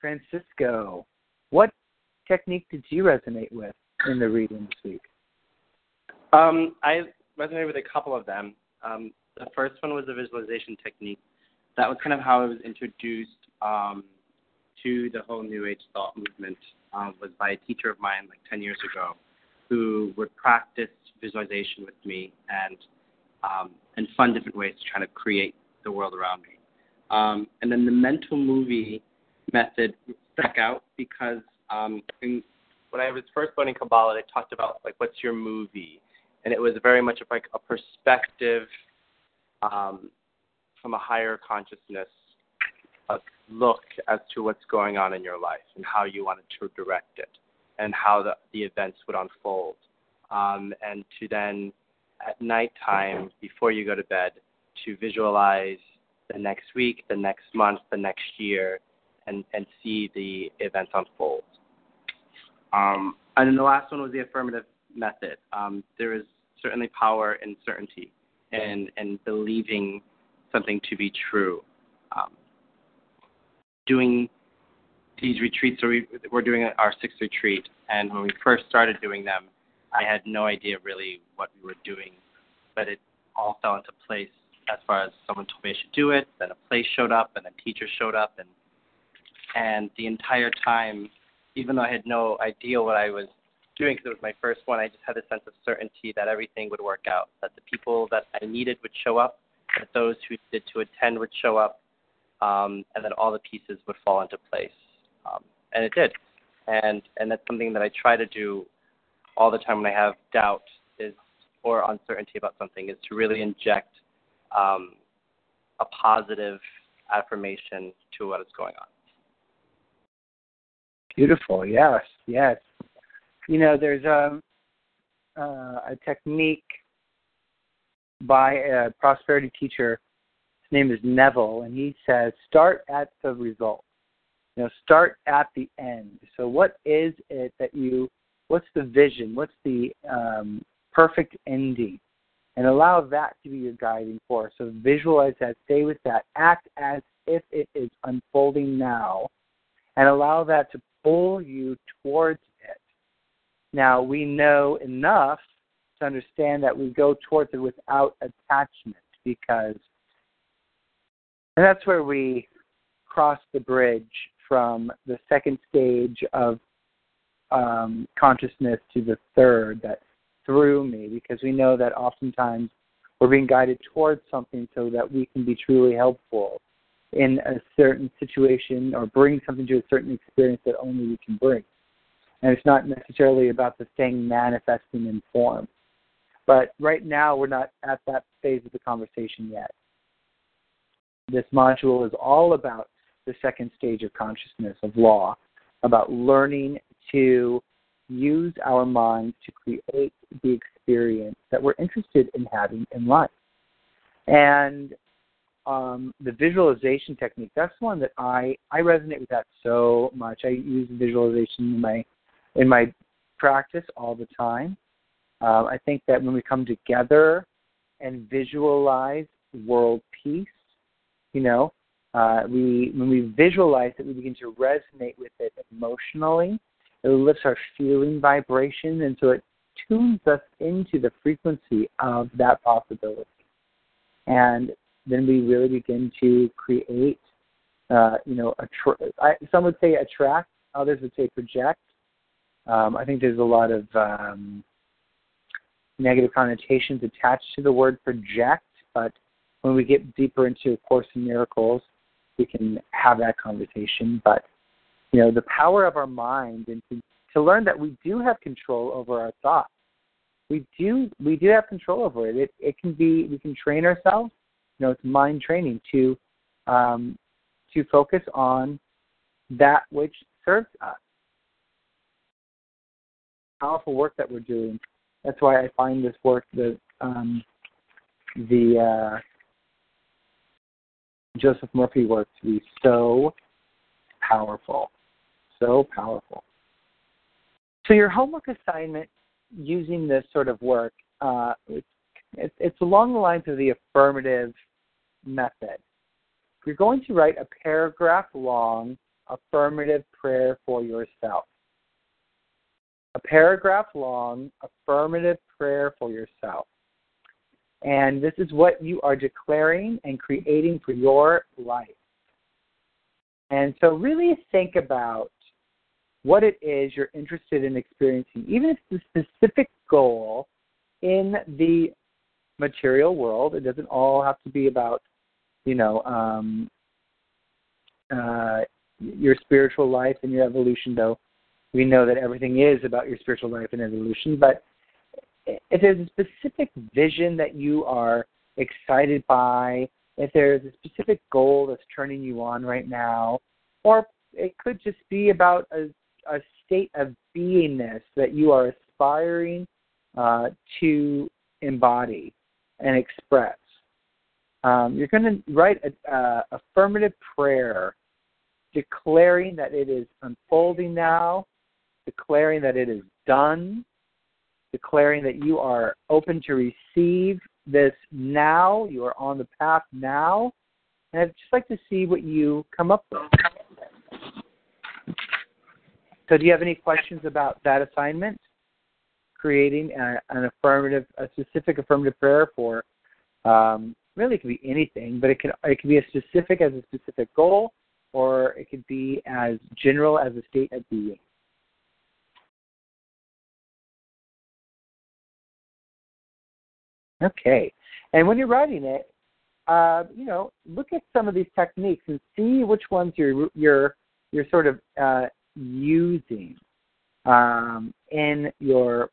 Francisco, what technique did you resonate with in the reading this week? Um, I resonated with a couple of them. Um, the first one was the visualization technique. That was kind of how I was introduced um, to the whole New Age thought movement um, was by a teacher of mine like 10 years ago who would practice visualization with me and um, and fun different ways to try to create the world around me. Um, and then the mental movie method stuck out because um, in, when I was first learning Kabbalah, they talked about like what's your movie, and it was very much like a perspective um, from a higher consciousness a look as to what's going on in your life and how you wanted to direct it and how the, the events would unfold. Um, and to then, at nighttime, before you go to bed, to visualize the next week, the next month, the next year, and, and see the events unfold. Um, and then the last one was the affirmative method. Um, there is certainly power in certainty and, and believing something to be true. Um, doing these retreats, so we, we're doing our sixth retreat, and when we first started doing them, I had no idea really what we were doing, but it all fell into place as far as someone told me I should do it, then a place showed up, and then teachers showed up, and and the entire time even though I had no idea what I was doing because it was my first one, I just had a sense of certainty that everything would work out, that the people that I needed would show up, that those who needed to attend would show up, um, and that all the pieces would fall into place. Um, and it did. And and that's something that I try to do all the time when I have doubt is or uncertainty about something is to really inject um, a positive affirmation to what is going on. Beautiful. Yes. Yes. You know, there's a uh, a technique by a prosperity teacher. His name is Neville, and he says, "Start at the result. You know, start at the end. So, what is it that you? What's the vision? What's the um, perfect ending? And allow that to be your guiding force. So, visualize that. Stay with that. Act as if it is unfolding now, and allow that to pull you towards it. Now, we know enough to understand that we go towards it without attachment because, and that's where we cross the bridge from the second stage of um, consciousness to the third that through me because we know that oftentimes we're being guided towards something so that we can be truly helpful in a certain situation or bring something to a certain experience that only we can bring. And it's not necessarily about the thing manifesting in form. But right now, we're not at that phase of the conversation yet. This module is all about the second stage of consciousness, of law, about learning to use our minds to create the experience that we're interested in having in life. And um, the visualization technique. That's one that I I resonate with that so much. I use visualization in my in my practice all the time. Um, I think that when we come together and visualize world peace, you know, uh, we when we visualize it, we begin to resonate with it emotionally. It lifts our feeling vibration, and so it tunes us into the frequency of that possibility. And then we really begin to create, uh, you know, attr- I, some would say attract, others would say project. Um, I think there's a lot of um, negative connotations attached to the word project, but when we get deeper into A Course in Miracles, we can have that conversation. But you know, the power of our mind and to, to learn that we do have control over our thoughts. We do we do have control over it. It it can be we can train ourselves you know, it's mind training to um, to focus on that which serves us. Powerful work that we're doing. That's why I find this work, the um, the uh, Joseph Murphy work, to be so powerful, so powerful. So your homework assignment using this sort of work, uh, it's, it's along the lines of the affirmative method. You're going to write a paragraph long affirmative prayer for yourself. A paragraph long affirmative prayer for yourself. And this is what you are declaring and creating for your life. And so, really think about what it is you're interested in experiencing, even if it's a specific goal in the material world. It doesn't all have to be about you know um, uh, your spiritual life and your evolution. Though we know that everything is about your spiritual life and evolution, but if there's a specific vision that you are excited by, if there's a specific goal that's turning you on right now, or it could just be about a, a state of beingness that you are aspiring uh, to embody and express um, you're going to write an affirmative prayer declaring that it is unfolding now, declaring that it is done, declaring that you are open to receive this now, you are on the path now. And I'd just like to see what you come up with. So, do you have any questions about that assignment? Creating a, an affirmative, a specific affirmative prayer for um, really it could be anything, but it can it can be as specific as a specific goal, or it could be as general as a state of being. Okay. And when you're writing it, uh, you know, look at some of these techniques and see which ones you're you're you're sort of uh, using um, in your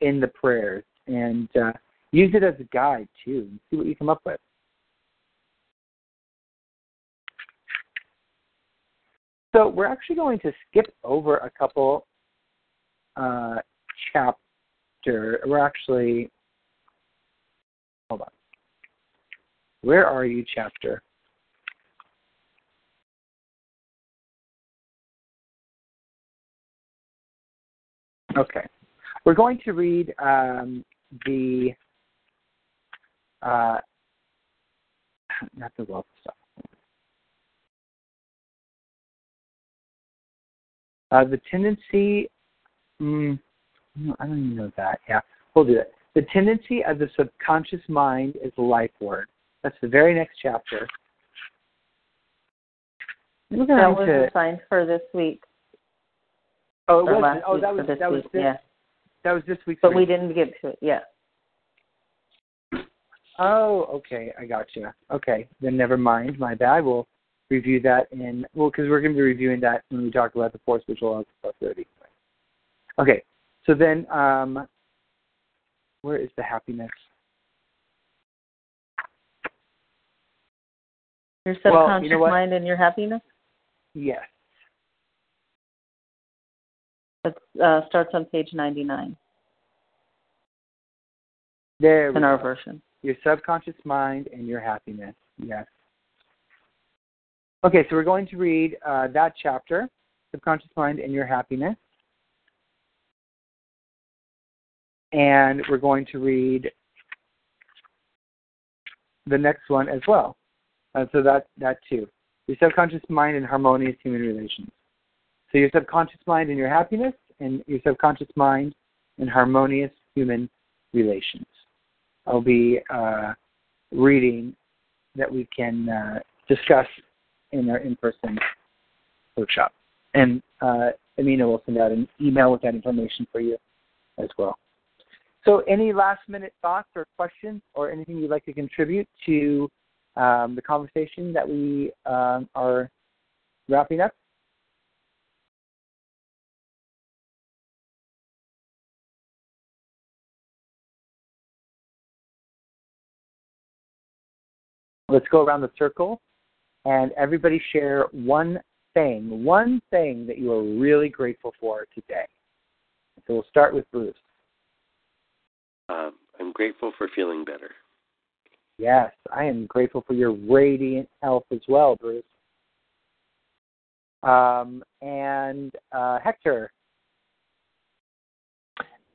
in the prayers, and uh, use it as a guide too, and see what you come up with. So we're actually going to skip over a couple uh, chapter. We're actually hold on. Where are you, chapter? Okay. We're going to read um, the uh, not the wealth stuff. Uh, the tendency, mm, I don't even know that. Yeah, we'll do it. The tendency of the subconscious mind is lifeward. That's the very next chapter. That was to, assigned for this week. Oh, it was. Oh, that was that was this, yeah. That was this week. But we didn't get to it. Yeah. Oh, okay. I got you. Okay, then never mind. My bad. We'll review that in well because we're going to be reviewing that when we talk about the four spiritual laws of thirty. Okay, so then um, where is the happiness? Your subconscious well, you know mind and your happiness. Yes. It uh, starts on page ninety-nine. There. In our go. version. Your subconscious mind and your happiness. Yes. Okay, so we're going to read uh, that chapter, Subconscious Mind and Your Happiness. And we're going to read the next one as well. Uh, so that, that too. Your subconscious mind and harmonious human relations. So your subconscious mind and your happiness, and your subconscious mind and harmonious human relations. I'll be uh, reading that we can uh, discuss in our in-person workshop. And uh, Amina will send out an email with that information for you as well. So, any last-minute thoughts or questions, or anything you'd like to contribute to um, the conversation that we um, are wrapping up? Let's go around the circle and everybody share one thing, one thing that you are really grateful for today. So we'll start with Bruce. Um, I'm grateful for feeling better. Yes, I am grateful for your radiant health as well, Bruce. Um, and uh, Hector.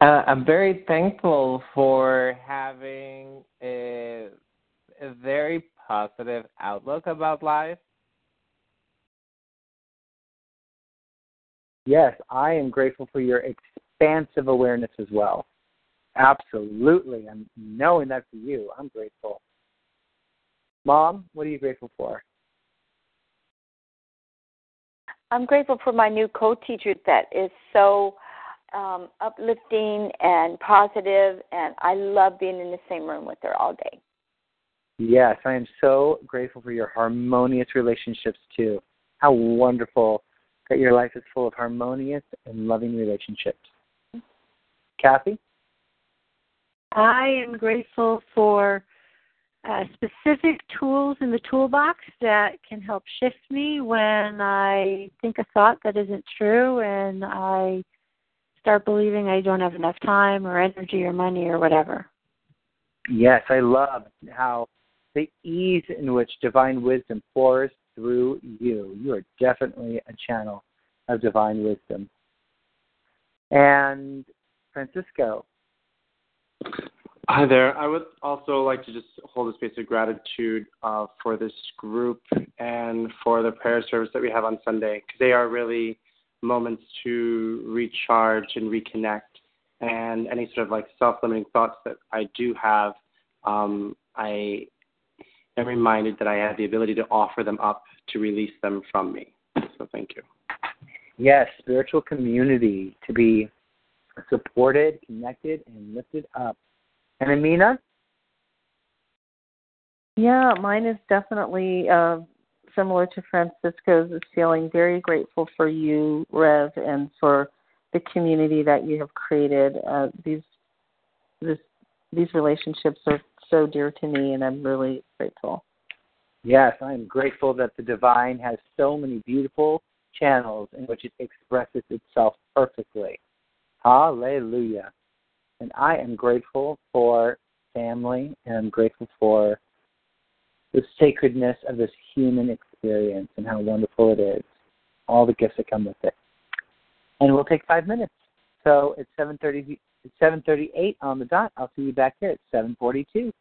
Uh, I'm very thankful for having a, a very positive outlook about life? Yes, I am grateful for your expansive awareness as well. Absolutely. I'm knowing that for you. I'm grateful. Mom, what are you grateful for? I'm grateful for my new co teacher that is so um, uplifting and positive, and I love being in the same room with her all day. Yes, I am so grateful for your harmonious relationships too. How wonderful that your life is full of harmonious and loving relationships. Kathy? I am grateful for uh, specific tools in the toolbox that can help shift me when I think a thought that isn't true and I start believing I don't have enough time or energy or money or whatever. Yes, I love how the ease in which divine wisdom pours through you. You are definitely a channel of divine wisdom. And Francisco. Hi there. I would also like to just hold a space of gratitude uh, for this group and for the prayer service that we have on Sunday because they are really moments to recharge and reconnect. And any sort of like self limiting thoughts that I do have, um, I am reminded that I have the ability to offer them up to release them from me. So thank you. Yes, spiritual community to be supported, connected, and lifted up. And Amina? Yeah, mine is definitely uh, similar to Francisco's. Is feeling very grateful for you, Rev, and for the community that you have created. Uh, these this, these relationships are so dear to me, and I'm really grateful. Yes, I'm grateful that the divine has so many beautiful channels in which it expresses itself perfectly. Hallelujah. And I am grateful for family and I'm grateful for the sacredness of this human experience and how wonderful it is. All the gifts that come with it. And we'll take five minutes. So it's seven thirty it's seven thirty eight on the dot. I'll see you back here at seven forty two.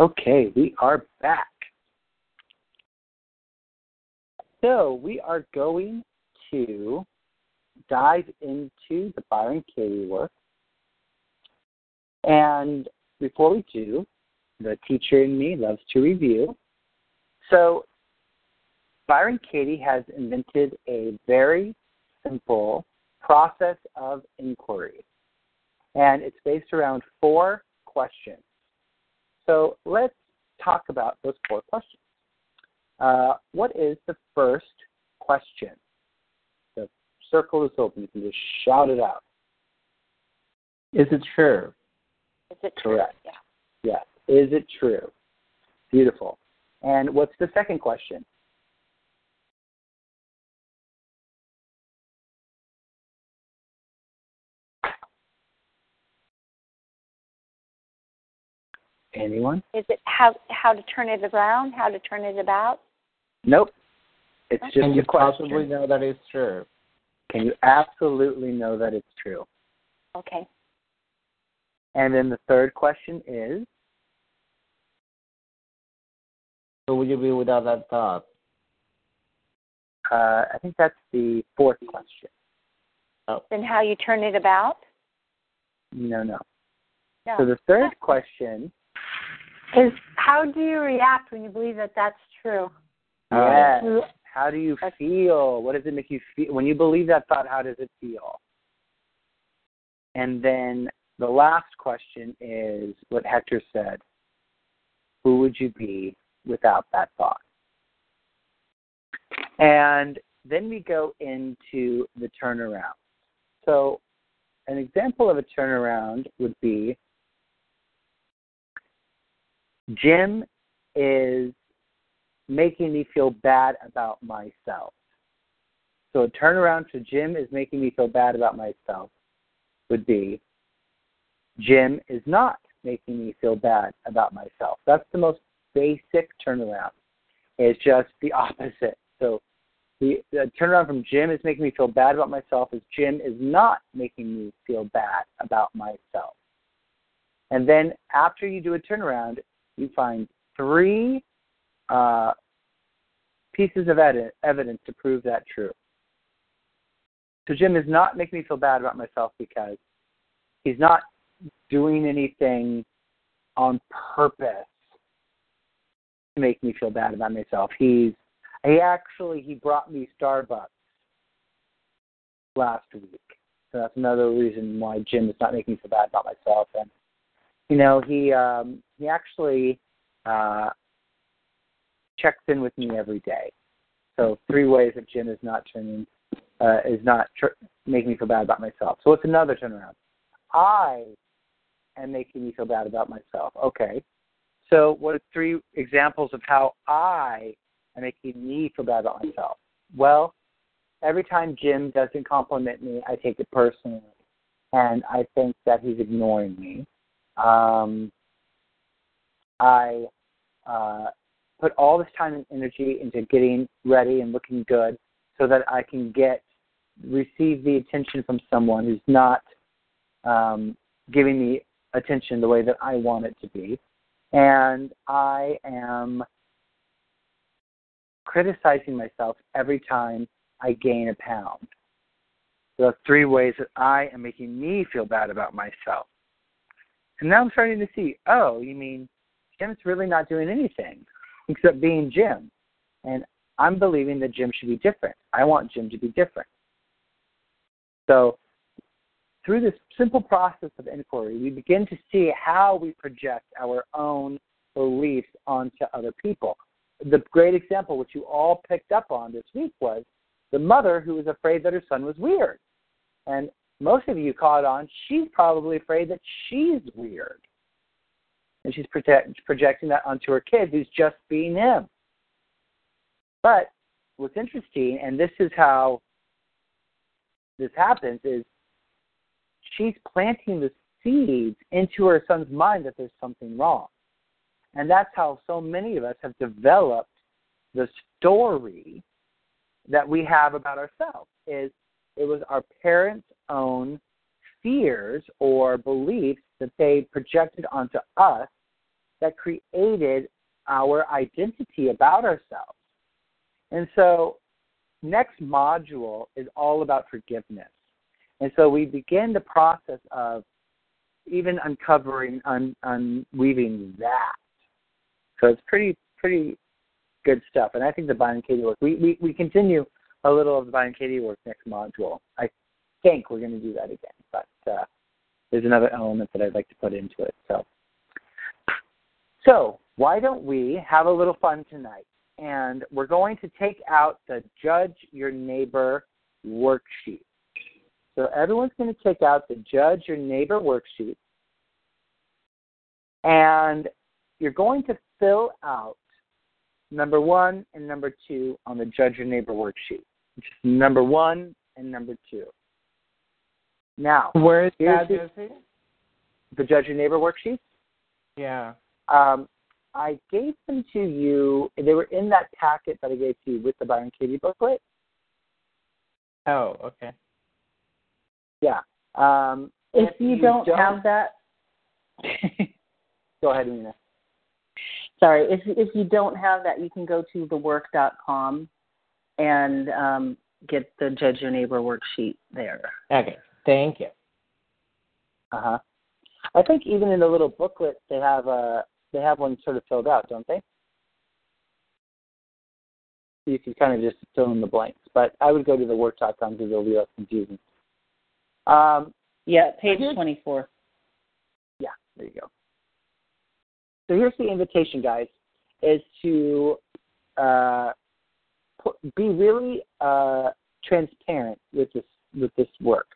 Okay, we are back. So we are going to dive into the Byron Katie work. And before we do, the teacher in me loves to review. So Byron Katie has invented a very simple process of inquiry. And it's based around four questions. So let's talk about those four questions. Uh, what is the first question? The circle is open. You can just shout it out. Is it true? Is it true? Correct. Yeah. Yes. Is it true? Beautiful. And what's the second question? Anyone? Is it how how to turn it around? How to turn it about? Nope. It's just Can you a question. possibly know that it's true? Can you absolutely know that it's true? Okay. And then the third question is So would you be without that thought? uh, I think that's the fourth question. Oh. And how you turn it about? No, no. No. So the third question, Is how do you react when you believe that that's true? Uh, yes. You- How do you feel? What does it make you feel? When you believe that thought, how does it feel? And then the last question is what Hector said Who would you be without that thought? And then we go into the turnaround. So, an example of a turnaround would be Jim is making me feel bad about myself. So a turnaround to Jim is making me feel bad about myself would be Jim is not making me feel bad about myself. That's the most basic turnaround. It's just the opposite. So the, the turnaround from Jim is making me feel bad about myself is Jim is not making me feel bad about myself. And then after you do a turnaround, you find three uh, pieces of ed- evidence to prove that true. So Jim is not making me feel bad about myself because he's not doing anything on purpose to make me feel bad about myself. He's he actually he brought me Starbucks last week. So that's another reason why Jim is not making me feel bad about myself. And you know, he um he actually uh checks in with me every day. So three ways that Jim is not turning uh, is not tr- making me feel bad about myself. So it's another turnaround. I am making me feel bad about myself. Okay. So what are three examples of how I am making me feel bad about myself? Well, every time Jim doesn't compliment me, I take it personally, and I think that he's ignoring me. Um, I uh, put all this time and energy into getting ready and looking good so that I can get receive the attention from someone who's not um, giving me attention the way that I want it to be. And I am criticizing myself every time I gain a pound. So that's three ways that I am making me feel bad about myself. And now I'm starting to see, oh, you mean Jim's really not doing anything except being Jim. And I'm believing that Jim should be different. I want Jim to be different. So, through this simple process of inquiry, we begin to see how we project our own beliefs onto other people. The great example, which you all picked up on this week, was the mother who was afraid that her son was weird. And most of you caught on, she's probably afraid that she's weird. And she's project, projecting that onto her kid who's just being him. But what's interesting, and this is how this happens, is she's planting the seeds into her son's mind that there's something wrong. And that's how so many of us have developed the story that we have about ourselves is it was our parents' own fears or beliefs that they projected onto us that created our identity about ourselves. And so, next module is all about forgiveness. And so, we begin the process of even uncovering, un, unweaving that. So, it's pretty, pretty good stuff. And I think the Byron Katie work, we, we, we continue a little of the Byron Katie work next module. I think we're going to do that again, but uh, there's another element that I'd like to put into it. So, so why don't we have a little fun tonight? And we're going to take out the Judge Your Neighbor worksheet. So everyone's going to take out the Judge Your Neighbor worksheet. And you're going to fill out number one and number two on the Judge Your Neighbor worksheet. Just number one and number two. Now, where is that, the, the Judge Your Neighbor worksheet? Yeah. Um, I gave them to you. They were in that packet that I gave to you with the Byron Katie booklet. Oh, okay. Yeah. Um, if, if you, you don't, don't, have that, go ahead, Nina. Sorry, if if you don't have that, you can go to thework.com and um, get the Judge Your Neighbor worksheet there. Okay, thank you. Uh huh. I think even in the little booklet they have a they have one sort of filled out, don't they? You can kind of just fill in the blanks, but I would go to thework.com because it'll be less confusing. Um, yeah, page 24. Yeah, there you go. So here's the invitation, guys, is to uh, be really uh, transparent with this with this work.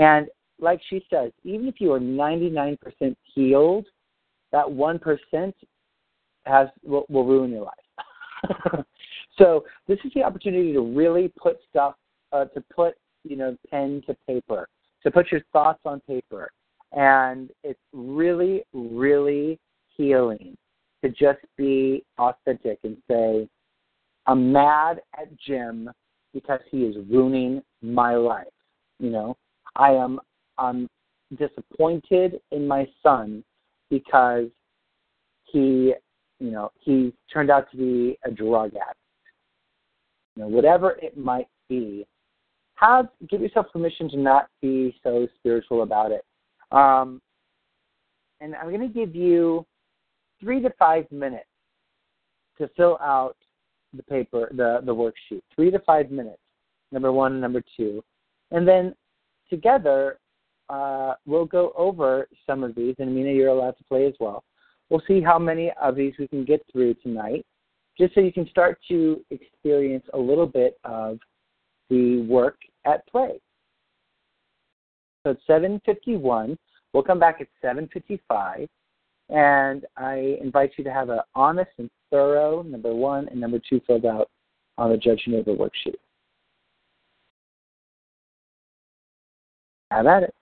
And like she says, even if you are 99% healed, that 1% has will, will ruin your life. so this is the opportunity to really put stuff, uh, to put you know pen to paper, to put your thoughts on paper, and it's really, really healing to just be authentic and say, I'm mad at Jim because he is ruining my life. You know, I am I'm disappointed in my son because he, you know, he turned out to be a drug addict. You know, whatever it might be, have give yourself permission to not be so spiritual about it. Um, and I'm going to give you three to five minutes to fill out the paper, the, the worksheet. Three to five minutes, number one number two. And then together, uh, we'll go over some of these, and Mina, you're allowed to play as well. We'll see how many of these we can get through tonight, just so you can start to experience a little bit of the work at play. So it's 7:51. We'll come back at 7:55. And I invite you to have an honest and thorough number one and number two filled out on the Judge Neighbor worksheet. Have at it.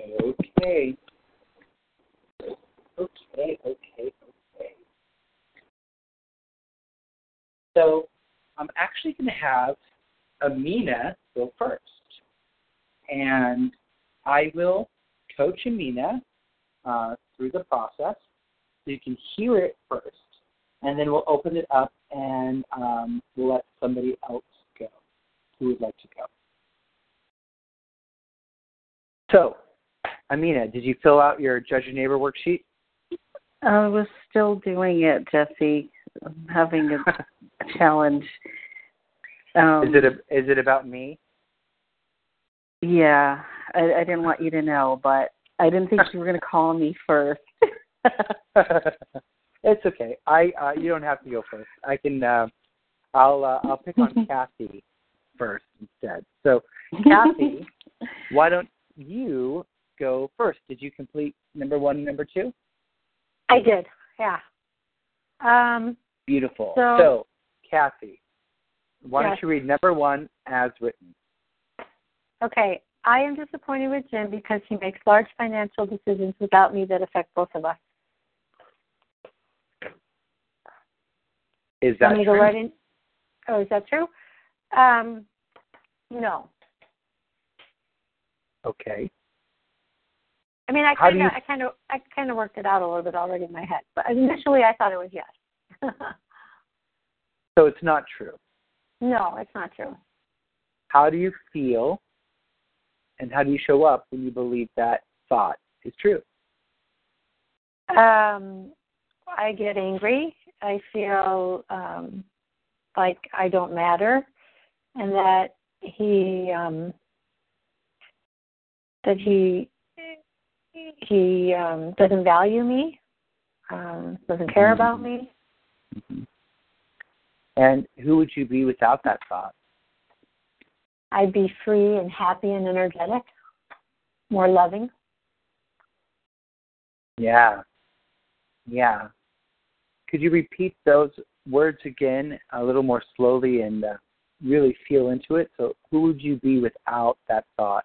Okay. Okay, okay, okay. So I'm actually going to have Amina go first. And I will coach Amina uh, through the process so you can hear it first. And then we'll open it up and um, we'll let somebody else go who would like to go. So, Amina, did you fill out your Judge Your Neighbor worksheet? I was still doing it, Jesse. I'm having a challenge. Um, is it a, is it about me? Yeah, I, I didn't want you to know, but I didn't think you were going to call me first. it's okay. I uh, you don't have to go first. I can. Uh, I'll uh, I'll pick on Kathy first instead. So, Kathy, why don't you go first? Did you complete number one and number two? I did. Yeah. Um, Beautiful. So, so Kathy, why yes. don't you read number one as written? Okay. I am disappointed with Jim because he makes large financial decisions without me that affect both of us. Is that true? go right in. Oh, is that true? Um, no. Okay. I mean, I kind of, I kind of, I kind of worked it out a little bit already in my head, but initially I thought it was yes. So it's not true. no, it's not true. How do you feel and how do you show up when you believe that thought is true? Um, I get angry. I feel um, like I don't matter, and that he um, that he he um, doesn't value me, um, doesn't care about me. Mhm. And who would you be without that thought? I'd be free and happy and energetic, more loving. Yeah. Yeah. Could you repeat those words again a little more slowly and uh, really feel into it? So, who would you be without that thought?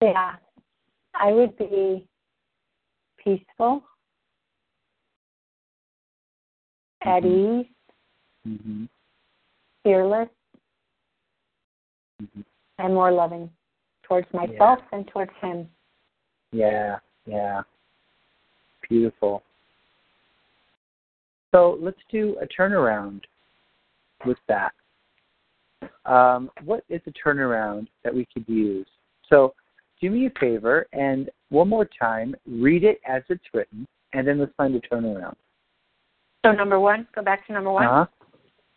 Yeah, I would be peaceful, at Mhm. ease, Mm-hmm. fearless, Mhm. and more loving towards myself and towards him. Yeah, yeah. Beautiful. So let's do a turnaround with that. Um, what is a turnaround that we could use? So do me a favor and one more time read it as it's written, and then let's find a turnaround. So number one, go back to number one. Uh-huh.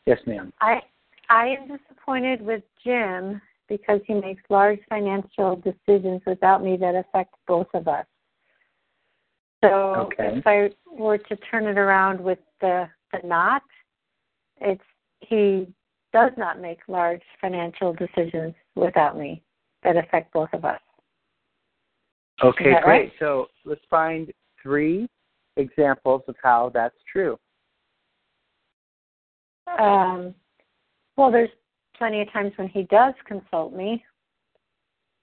Yes, ma'am. I I am disappointed with Jim because he makes large financial decisions without me that affect both of us. So Okay. if I were to turn it around with the the not, it's he does not make large financial decisions without me that affect both of us. Okay, great. right? So let's find three examples of how that's true. Um, well, there's plenty of times when he does consult me,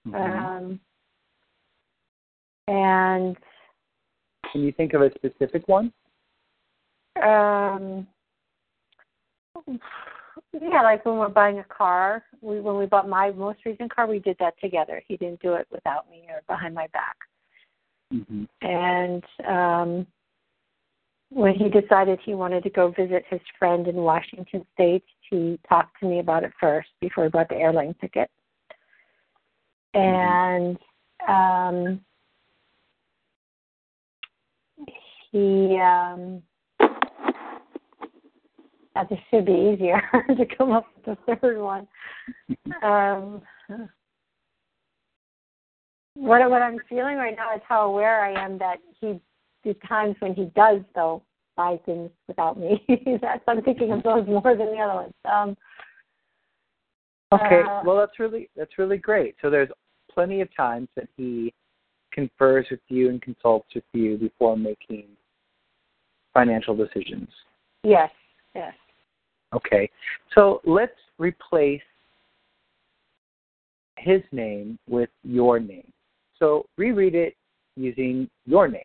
Mhm. um, and Can you think of a specific one? um, yeah, like when we're buying a car, we when we bought my most recent car, we did that together. He didn't do it without me or behind my back. Mm-hmm. And um, when he decided he wanted to go visit his friend in Washington State, he talked to me about it first before he bought the airline ticket. And um, he um, that this should be easier to come up with the third one. Um, what what I'm feeling right now is how aware I am that he the times when he does though buy things without me. That's I'm thinking of those more than the other ones. Um, Okay, uh, well that's really that's really great. So there's plenty of times that he confers with you and consults with you before making financial decisions. yes, yes. Okay, so let's replace his name with your name. So reread it using your name.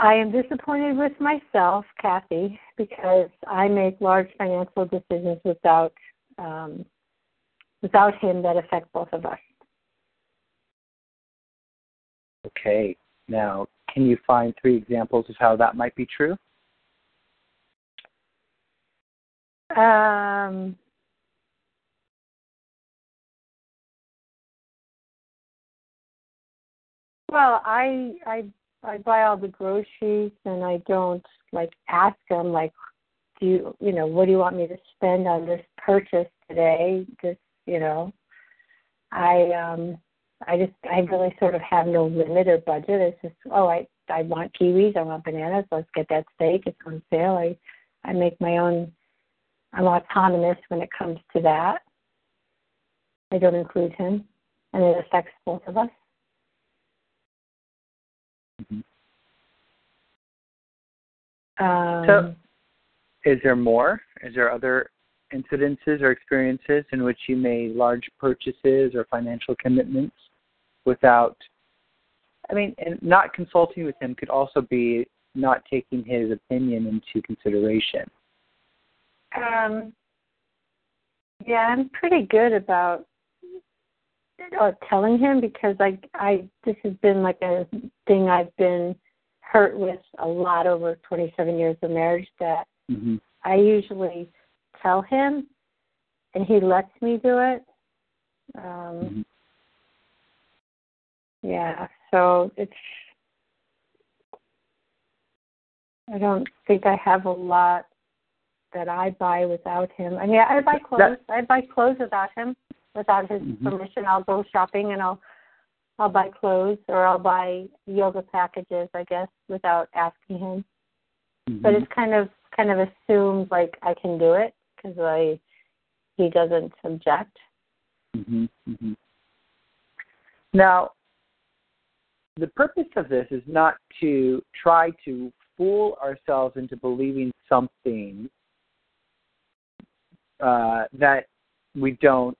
I am disappointed with myself, Kathy, because I make large financial decisions without um, without him that affect both of us. Okay. Now, can you find three examples of how that might be true? Um, well, I I I buy all the groceries and I don't like ask them like, do you you know what do you want me to spend on this purchase today? Just you know, I um I just I really sort of have no limit or budget. It's just oh I I want kiwis, I want bananas. Let's get that steak. It's on sale. I I make my own. I'm autonomous when it comes to that. I don't include him, and it affects both of us. Mm-hmm. Um, so, is there more? Is there other incidences or experiences in which you made large purchases or financial commitments without? I mean, and not consulting with him could also be not taking his opinion into consideration. Um, yeah, I'm pretty good about uh, telling him because I, I, this has been like a thing I've been hurt with a lot over 27 years of marriage. That mm-hmm. I usually tell him, and he lets me do it. Um, mm-hmm. Yeah, so it's. I don't think I have a lot that I buy without him. I mean, I buy clothes. That, I buy clothes without him, without his mm-hmm. permission. I'll go shopping and I'll I'll buy clothes or I'll buy yoga packages, I guess, without asking him. Mm-hmm. But it's kind of kind of assumed like I can do it because I he doesn't object. Mm-hmm. Mm-hmm. Now, the purpose of this is not to try to fool ourselves into believing something uh, that we don't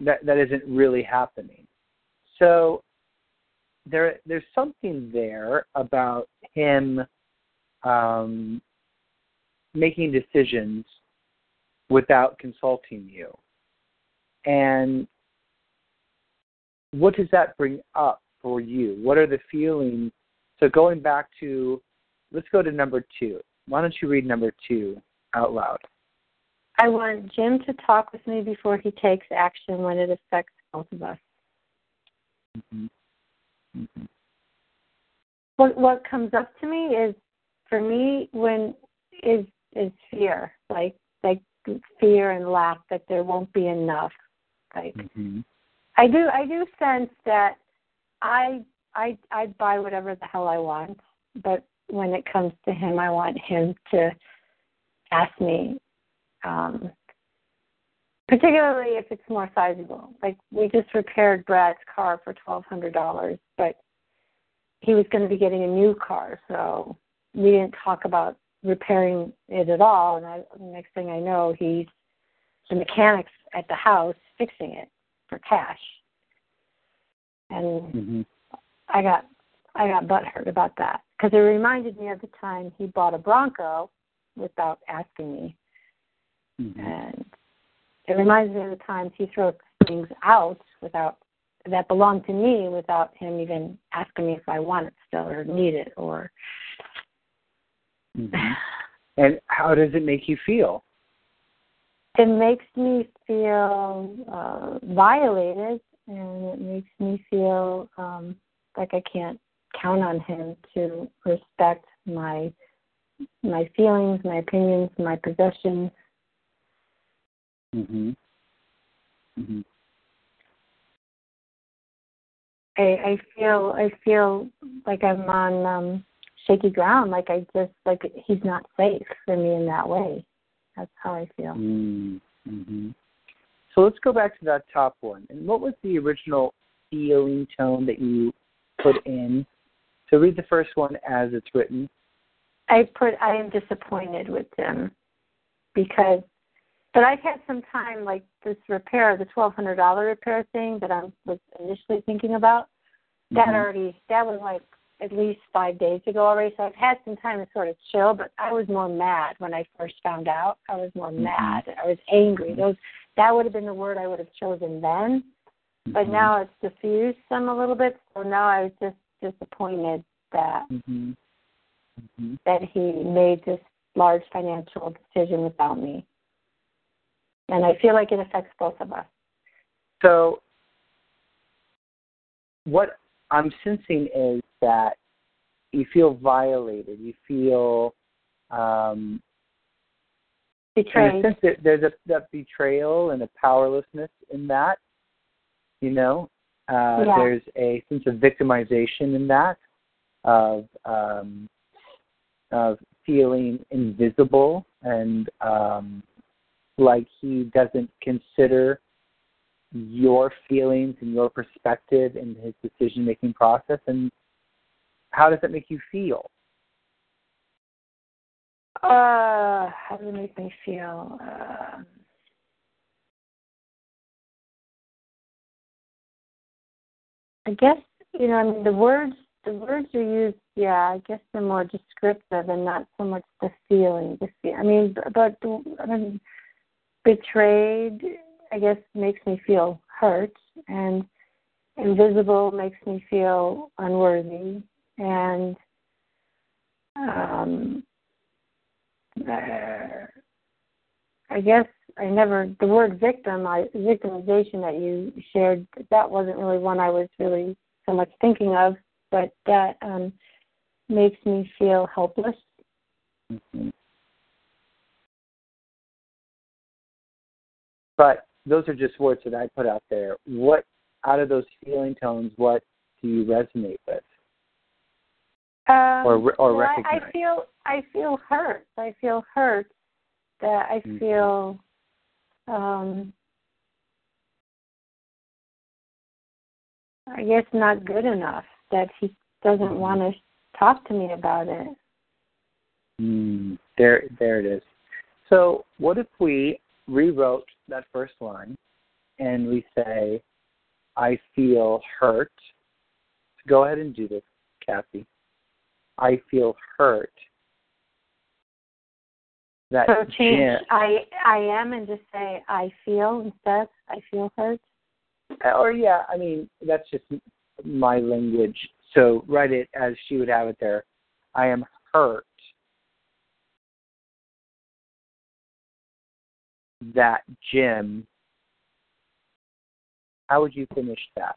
that that isn't really happening. So there there's something there about him um, making decisions without consulting you. And what does that bring up for you? What are the feelings? So going back to, let's go to number two. Why don't you read number two out loud? I want Jim to talk with me before he takes action when it affects both of us. Mm-hmm. Mm-hmm. What what comes up to me is, for me, when is is fear, like like fear and lack that there won't be enough. Like mm-hmm. I do I do sense that I I I buy whatever the hell I want, but when it comes to him, I want him to ask me um, particularly if it's more sizable. Like we just repaired Brad's car for twelve hundred dollars, but he was going to be getting a new car, so we didn't talk about repairing it at all. And I, the next thing I know, he's the mechanics at the house fixing it for cash, and mm-hmm. I got I got butthurt about that because it reminded me of the time he bought a Bronco without asking me Mm-hmm. And it reminds me of the times he throws things out without that belong to me without him even asking me if I want it still or need it or mm-hmm. and how does it make you feel? It makes me feel uh, violated and it makes me feel um, like I can't count on him to respect my my feelings, my opinions, my possessions, Mhm. Mhm. I I feel I feel like I'm on um shaky ground. Like I just like he's not safe for me in that way. That's how I feel. Mm-hmm. So let's go back to that top one. And what was the original feeling tone that you put in? So read the first one as it's written. I put I am disappointed with him because but I've had some time, like this repair, the twelve hundred dollar repair thing that I was initially thinking about. That Mhm. already, that was like at least five days ago already. So I've had some time to sort of chill. But I was more mad when I first found out. I was more Mhm. mad. I was angry. Those that would have been the word I would have chosen then. But Mhm. now it's diffused some a little bit. So now I was just disappointed that Mhm. Mhm. that he made this large financial decision without me. And I feel like it affects both of us. So, what I'm sensing is that you feel violated. You feel, um, in a sense, that there's a that betrayal and a powerlessness in that. You know, uh, Yeah. there's a sense of victimization in that, of um, of feeling invisible and um, like he doesn't consider your feelings and your perspective in his decision making process and how does that make you feel Uh, how does it make me feel? Um I guess you know. I mean, the words the words are used. Yeah, I guess they're more descriptive and not so much the feeling. The feel. I mean, but I mean, betrayed. I guess makes me feel hurt, and invisible makes me feel unworthy, and um, uh, I guess I never the word victim, I, victimization that you shared. That wasn't really one I was really so much thinking of, but that um, makes me feel helpless. Mhm. But those are just words that i put out there what out of those feeling tones what do you resonate with Um, Or or well, I, recognize. I feel I feel hurt. I feel hurt that I Mhm. feel um I guess not good enough that he doesn't Mhm. want to talk to me about it. Mm, there, there it is. So, what if we rewrote that first line and we say, "I feel hurt." Go ahead and do this, Kathy. I feel hurt. That So change I I am and just say I feel instead. I feel hurt. Uh, or yeah, I mean that's just my language. So write it as she would have it there. I am hurt that Jim. How would you finish that?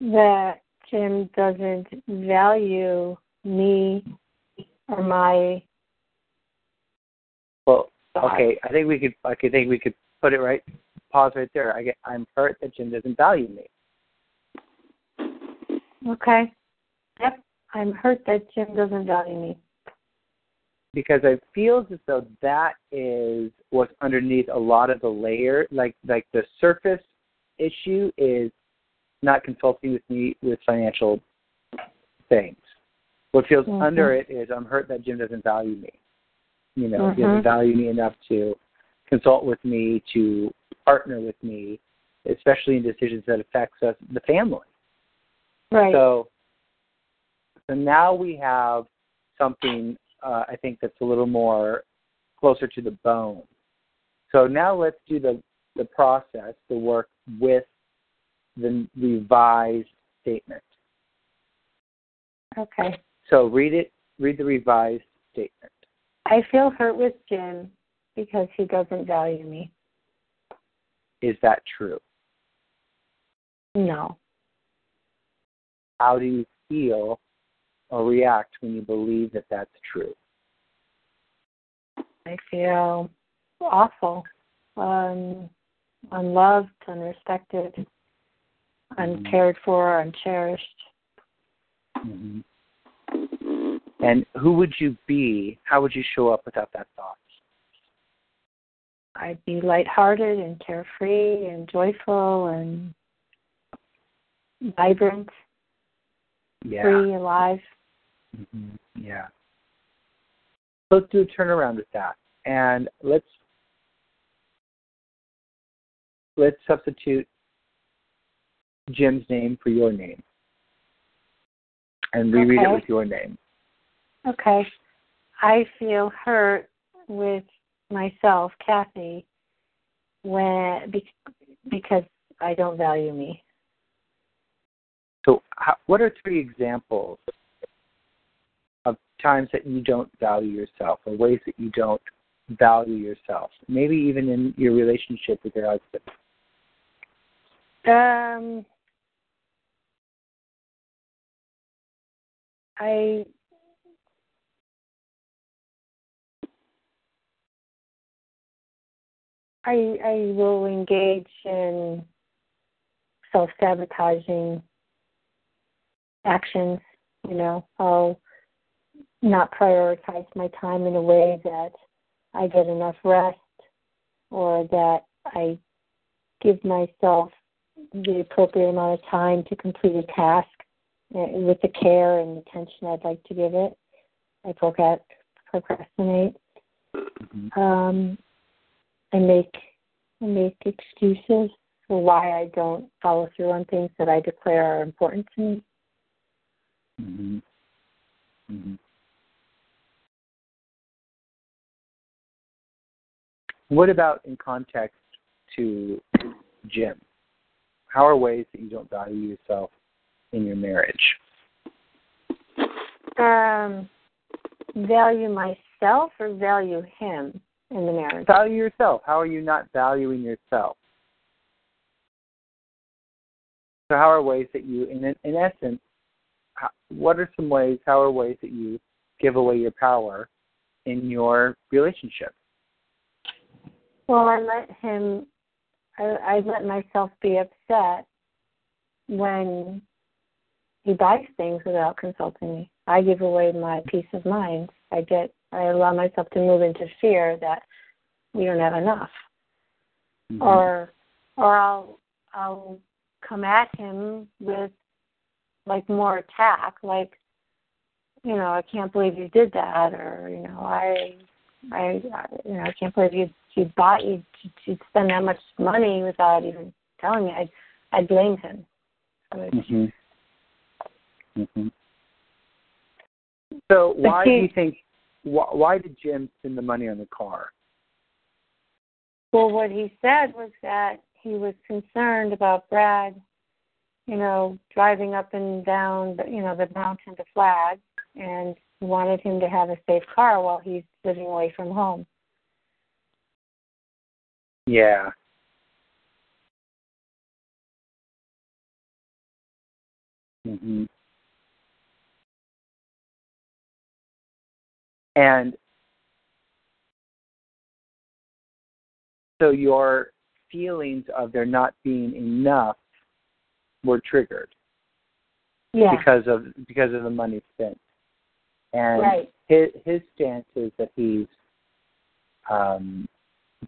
That Jim doesn't value me or my Well, okay, I think we could. I could think we could put it right. Pause right there. I get. I'm hurt that Jim doesn't value me. Okay. Yep. I'm hurt that Jim doesn't value me. because it feels as though that is what's underneath a lot of the layer. Like like the surface issue is not consulting with me with financial things. What feels Mhm. under it is I'm hurt that Jim doesn't value me. You know, he Mhm. doesn't value me enough to consult with me, to partner with me, especially in decisions that affects us, the family. Right. So, so now we have something uh, I think that's a little more closer to the bone. So now let's do the the process, the work with the revised statement. okay. So read it. Read the revised statement. I feel hurt with Jim because he doesn't value me. Is that true? No. How do you feel or react when you believe that that's true? I feel awful, um, unloved, unrespected, uncared for, uncherished. hmm And who would you be? How would you show up without that thought? I'd be lighthearted and carefree and joyful and vibrant. yeah. free, alive. Mm-hmm. Yeah. Let's do a turnaround with that, and let's let's substitute Jim's name for your name, and reread okay. it with your name. Okay. I feel hurt with myself, Kathy, when because I don't value me. So, what are three examples times that you don't value yourself, or ways that you don't value yourself? Maybe even in your relationship with your husband. Um, I I I will engage in self sabotaging actions, you know, I'll not prioritize my time in a way that I get enough rest or that I give myself the appropriate amount of time to complete a task uh, with the care and attention I'd like to give it. I procrastinate. Mm-hmm. Um, I make I make excuses for why I don't follow through on things that I declare are important to me. Mm-hmm. Mm-hmm. What about in context to Jim? How are ways that you don't value yourself in your marriage? Um, value myself or value him in the marriage? Value yourself. How are you not valuing yourself? So, how are ways that you, in in essence, how, what are some ways? How are ways that you give away your power in your relationship? Well, I let him. I, I let myself be upset when he buys things without consulting me. I give away my peace of mind. I get. I allow myself to move into fear that we don't have enough, mm-hmm. or or I'll I'll come at him with like more attack, like, you know, I can't believe you did that, or you know, I, I, you know, I can't believe you you bought you you spend that much money without even telling me. I'd I blame him. So, mm-hmm. Mm-hmm. so why he, do you think? Why, why did Jim spend the money on the car? Well, what he said was that he was concerned about Brad, you know, driving up and down, the, you know, the mountain to Flag, and wanted him to have a safe car while he's living away from home. Yeah. Mhm. And so your feelings of there not being enough were triggered. Yeah. Because of because of the money spent. And right. his his stance is that he's um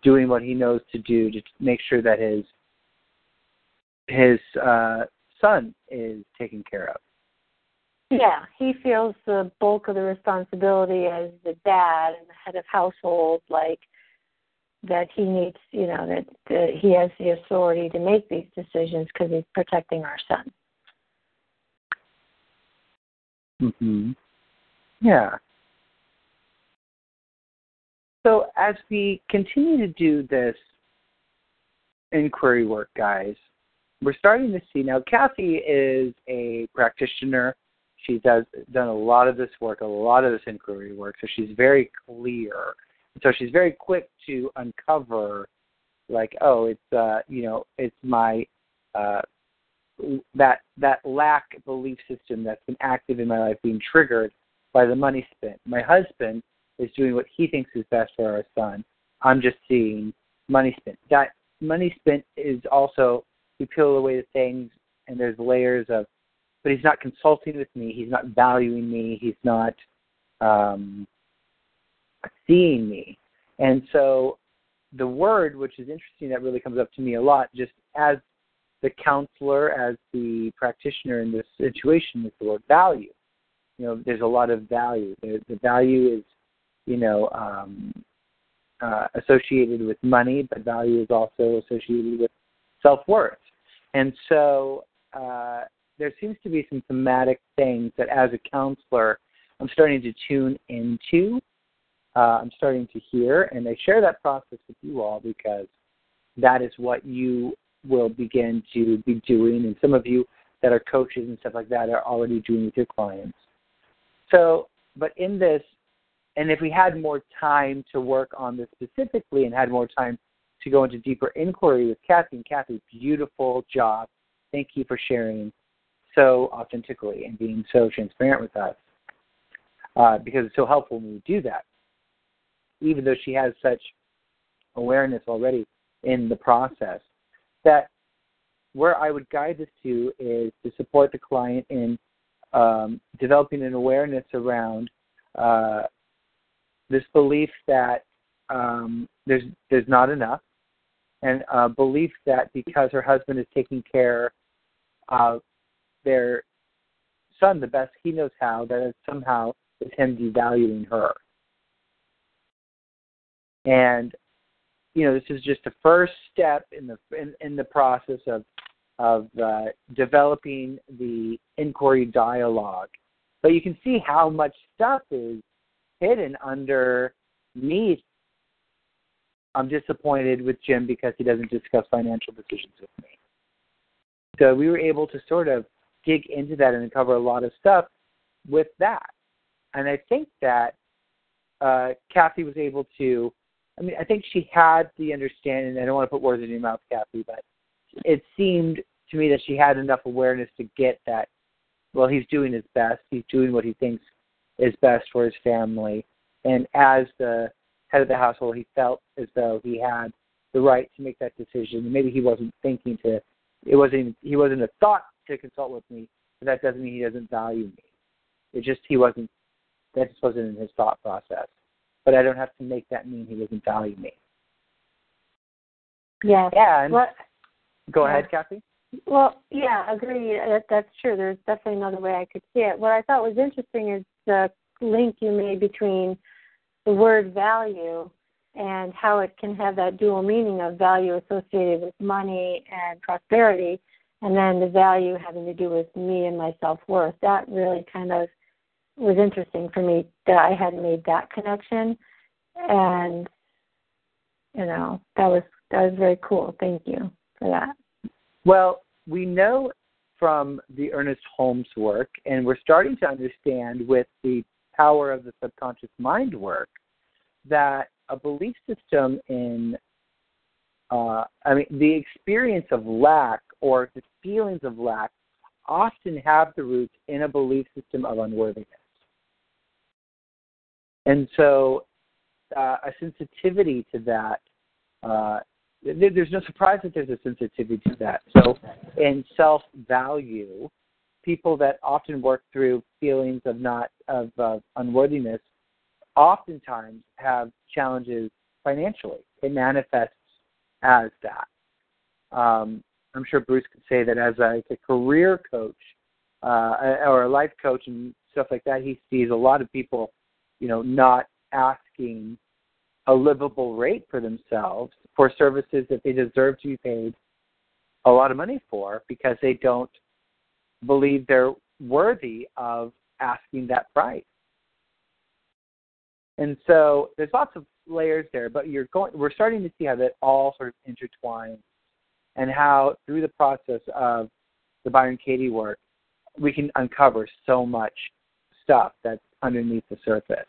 doing what he knows to do to make sure that his his uh son is taken care of. Yeah, he feels the bulk of the responsibility as the dad and the head of household, like that he needs, you know, that, that he has the authority to make these decisions because he's protecting our son. Mhm. Yeah. So as we continue to do this inquiry work, guys, we're starting to see now. Kathy is a practitioner. She does done a lot of this work, a lot of this inquiry work, so she's very clear so she's very quick to uncover, like, oh, it's uh, you know, it's my uh, that that lack belief system that's been active in my life being triggered by the money spent. My husband is doing what he thinks is best for our son. I'm just seeing money spent. That money spent is also we peel away the things and there's layers of but he's not consulting with me, he's not valuing me, he's not um seeing me. And so the word, which is interesting, that really comes up to me a lot, just as the counselor as the practitioner in this situation is the word value. You know, there's a lot of value. The, the value is, you know, um, uh, associated with money, but value is also associated with self worth. And so uh, there seems to be some thematic things that, as a counselor, I'm starting to tune into. Uh, I'm starting to hear, and I share that process with you all because that is what you will begin to be doing, and some of you that are coaches and stuff like that are already doing with your clients. So, but in this, and if we had more time to work on this specifically and had more time to go into deeper inquiry with Kathy, and Kathy, beautiful job. Thank you for sharing so authentically and being so transparent with us uh, because it's so helpful when we do that. Even though she has such awareness already in the process, that where I would guide this to is to support the client in um, developing an awareness around uh, this belief that um, there's there's not enough, and a belief that because her husband is taking care of their son the best he knows how, that it somehow is him devaluing her. And you know, this is just the first step in the in, in the process of of uh, developing the inquiry dialogue. But you can see how much stuff is hidden underneath. I'm disappointed with Jim because he doesn't discuss financial decisions with me. So we were able to sort of dig into that and cover a lot of stuff with that. And I think that uh, Kathy was able to I mean, I think she had the understanding. I don't want to put words in your mouth, Kathy, but it seemed to me that she had enough awareness to get that. Well, he's doing his best. He's doing what he thinks is best for his family. And as the head of the household, he felt as though he had the right to make that decision. Maybe he wasn't thinking to. It wasn't. He wasn't a thought to consult with me. But that doesn't mean he doesn't value me. It just he wasn't. That just wasn't in his thought process but I don't have to make that mean he doesn't value me. Yeah. And well, go yeah. ahead, Kathy. Well, yeah, agree. That, that's true. There's definitely another way I could see it. What I thought was interesting is the link you made between the word value and how it can have that dual meaning of value associated with money and prosperity, and then the value having to do with me and my self worth. That really kind of was interesting for me that I hadn't made that connection, and you know that was that was very cool. Thank you for that. Well, we know from the Ernest Holmes work, and we're starting to understand with the power of the subconscious mind work that a belief system in uh, I mean, the experience of lack or the feelings of lack often have the roots in a belief system of unworthiness. And so uh, a sensitivity to that, uh, there's no surprise that there's a sensitivity to that. So in self value, people that often work through feelings of not of uh, unworthiness oftentimes have challenges financially. It manifests as that. Um, I'm sure Bruce could say that as a, a career coach uh, or a life coach and stuff like that, he sees a lot of people you know, not asking a livable rate for themselves for services that they deserve to be paid a lot of money for because they don't believe they're worthy of asking that price. And so there's lots of layers there, but you're going we're starting to see how that all sort of intertwines and how through the process of the Byron Katie work we can uncover so much stuff that's underneath the surface.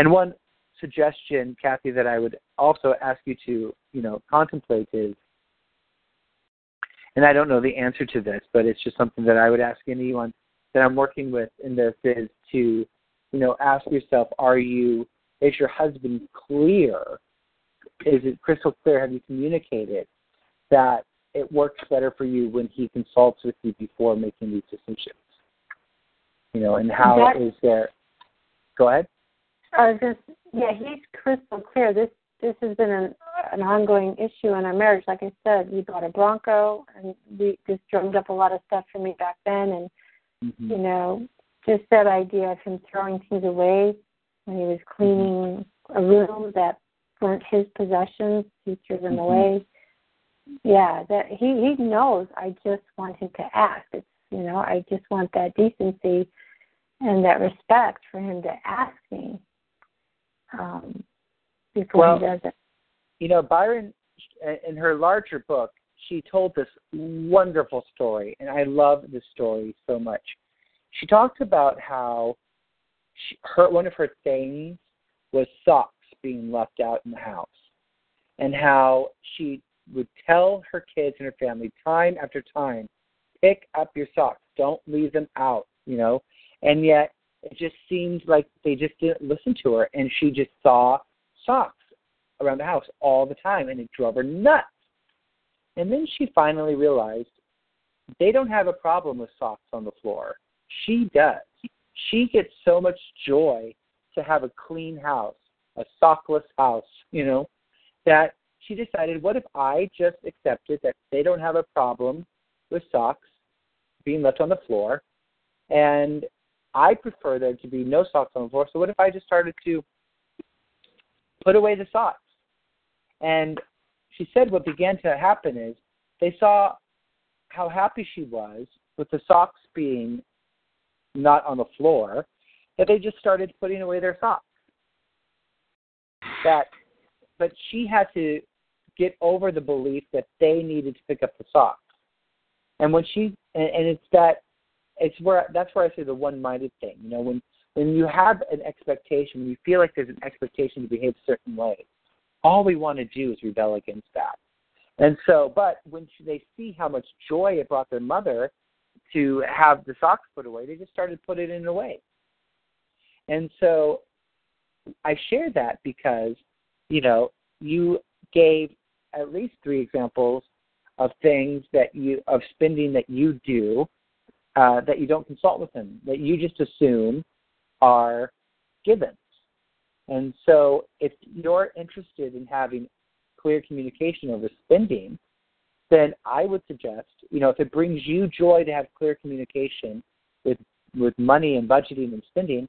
And one suggestion, Kathy, that I would also ask you to, you know, contemplate is, and I don't know the answer to this, but it's just something that I would ask anyone that I'm working with in this is to, you know, ask yourself, are you, is your husband clear? Is it crystal clear? Have you communicated that it works better for you when he consults with you before making these decisions? You know, and how that, is there? Go ahead. I was just yeah, he's crystal clear. This this has been an an ongoing issue in our marriage. Like I said, we bought a Bronco, and we just drummed up a lot of stuff for me back then, and mm-hmm. you know, just that idea of him throwing things away when he was cleaning a room that weren't his possessions, he threw them mm-hmm. away. Yeah, that he he knows. I just want him to ask. It's you know, I just want that decency and that respect for him to ask me um, before well, he does it. You know, Byron, in her larger book, she told this wonderful story, and I love this story so much. She talks about how she, her one of her things was socks being left out in the house, and how she would tell her kids and her family time after time, pick up your socks, don't leave them out, you know, and yet it just seemed like they just didn't listen to her, and she just saw socks around the house all the time, and it drove her nuts. And then she finally realized they don't have a problem with socks on the floor. She does. She gets so much joy to have a clean house, a sockless house, you know, that she decided, what if I just accepted that they don't have a problem with socks being left on the floor, and I prefer there to be no socks on the floor. So what if I just started to put away the socks? And she said what began to happen is they saw how happy she was with the socks being not on the floor, that they just started putting away their socks. That but she had to get over the belief that they needed to pick up the socks. And when she and, and it's that it's where that's where I say the one-minded thing. You know, when when you have an expectation, when you feel like there's an expectation to behave a certain way, all we want to do is rebel against that. And so, but when they see how much joy it brought their mother to have the socks put away, they just started putting it in away. And so, I share that because, you know, you gave at least three examples of things that you of spending that you do uh, that you don't consult with them, that you just assume are givens. And so, if you're interested in having clear communication over spending, then I would suggest, you know, if it brings you joy to have clear communication with with money and budgeting and spending,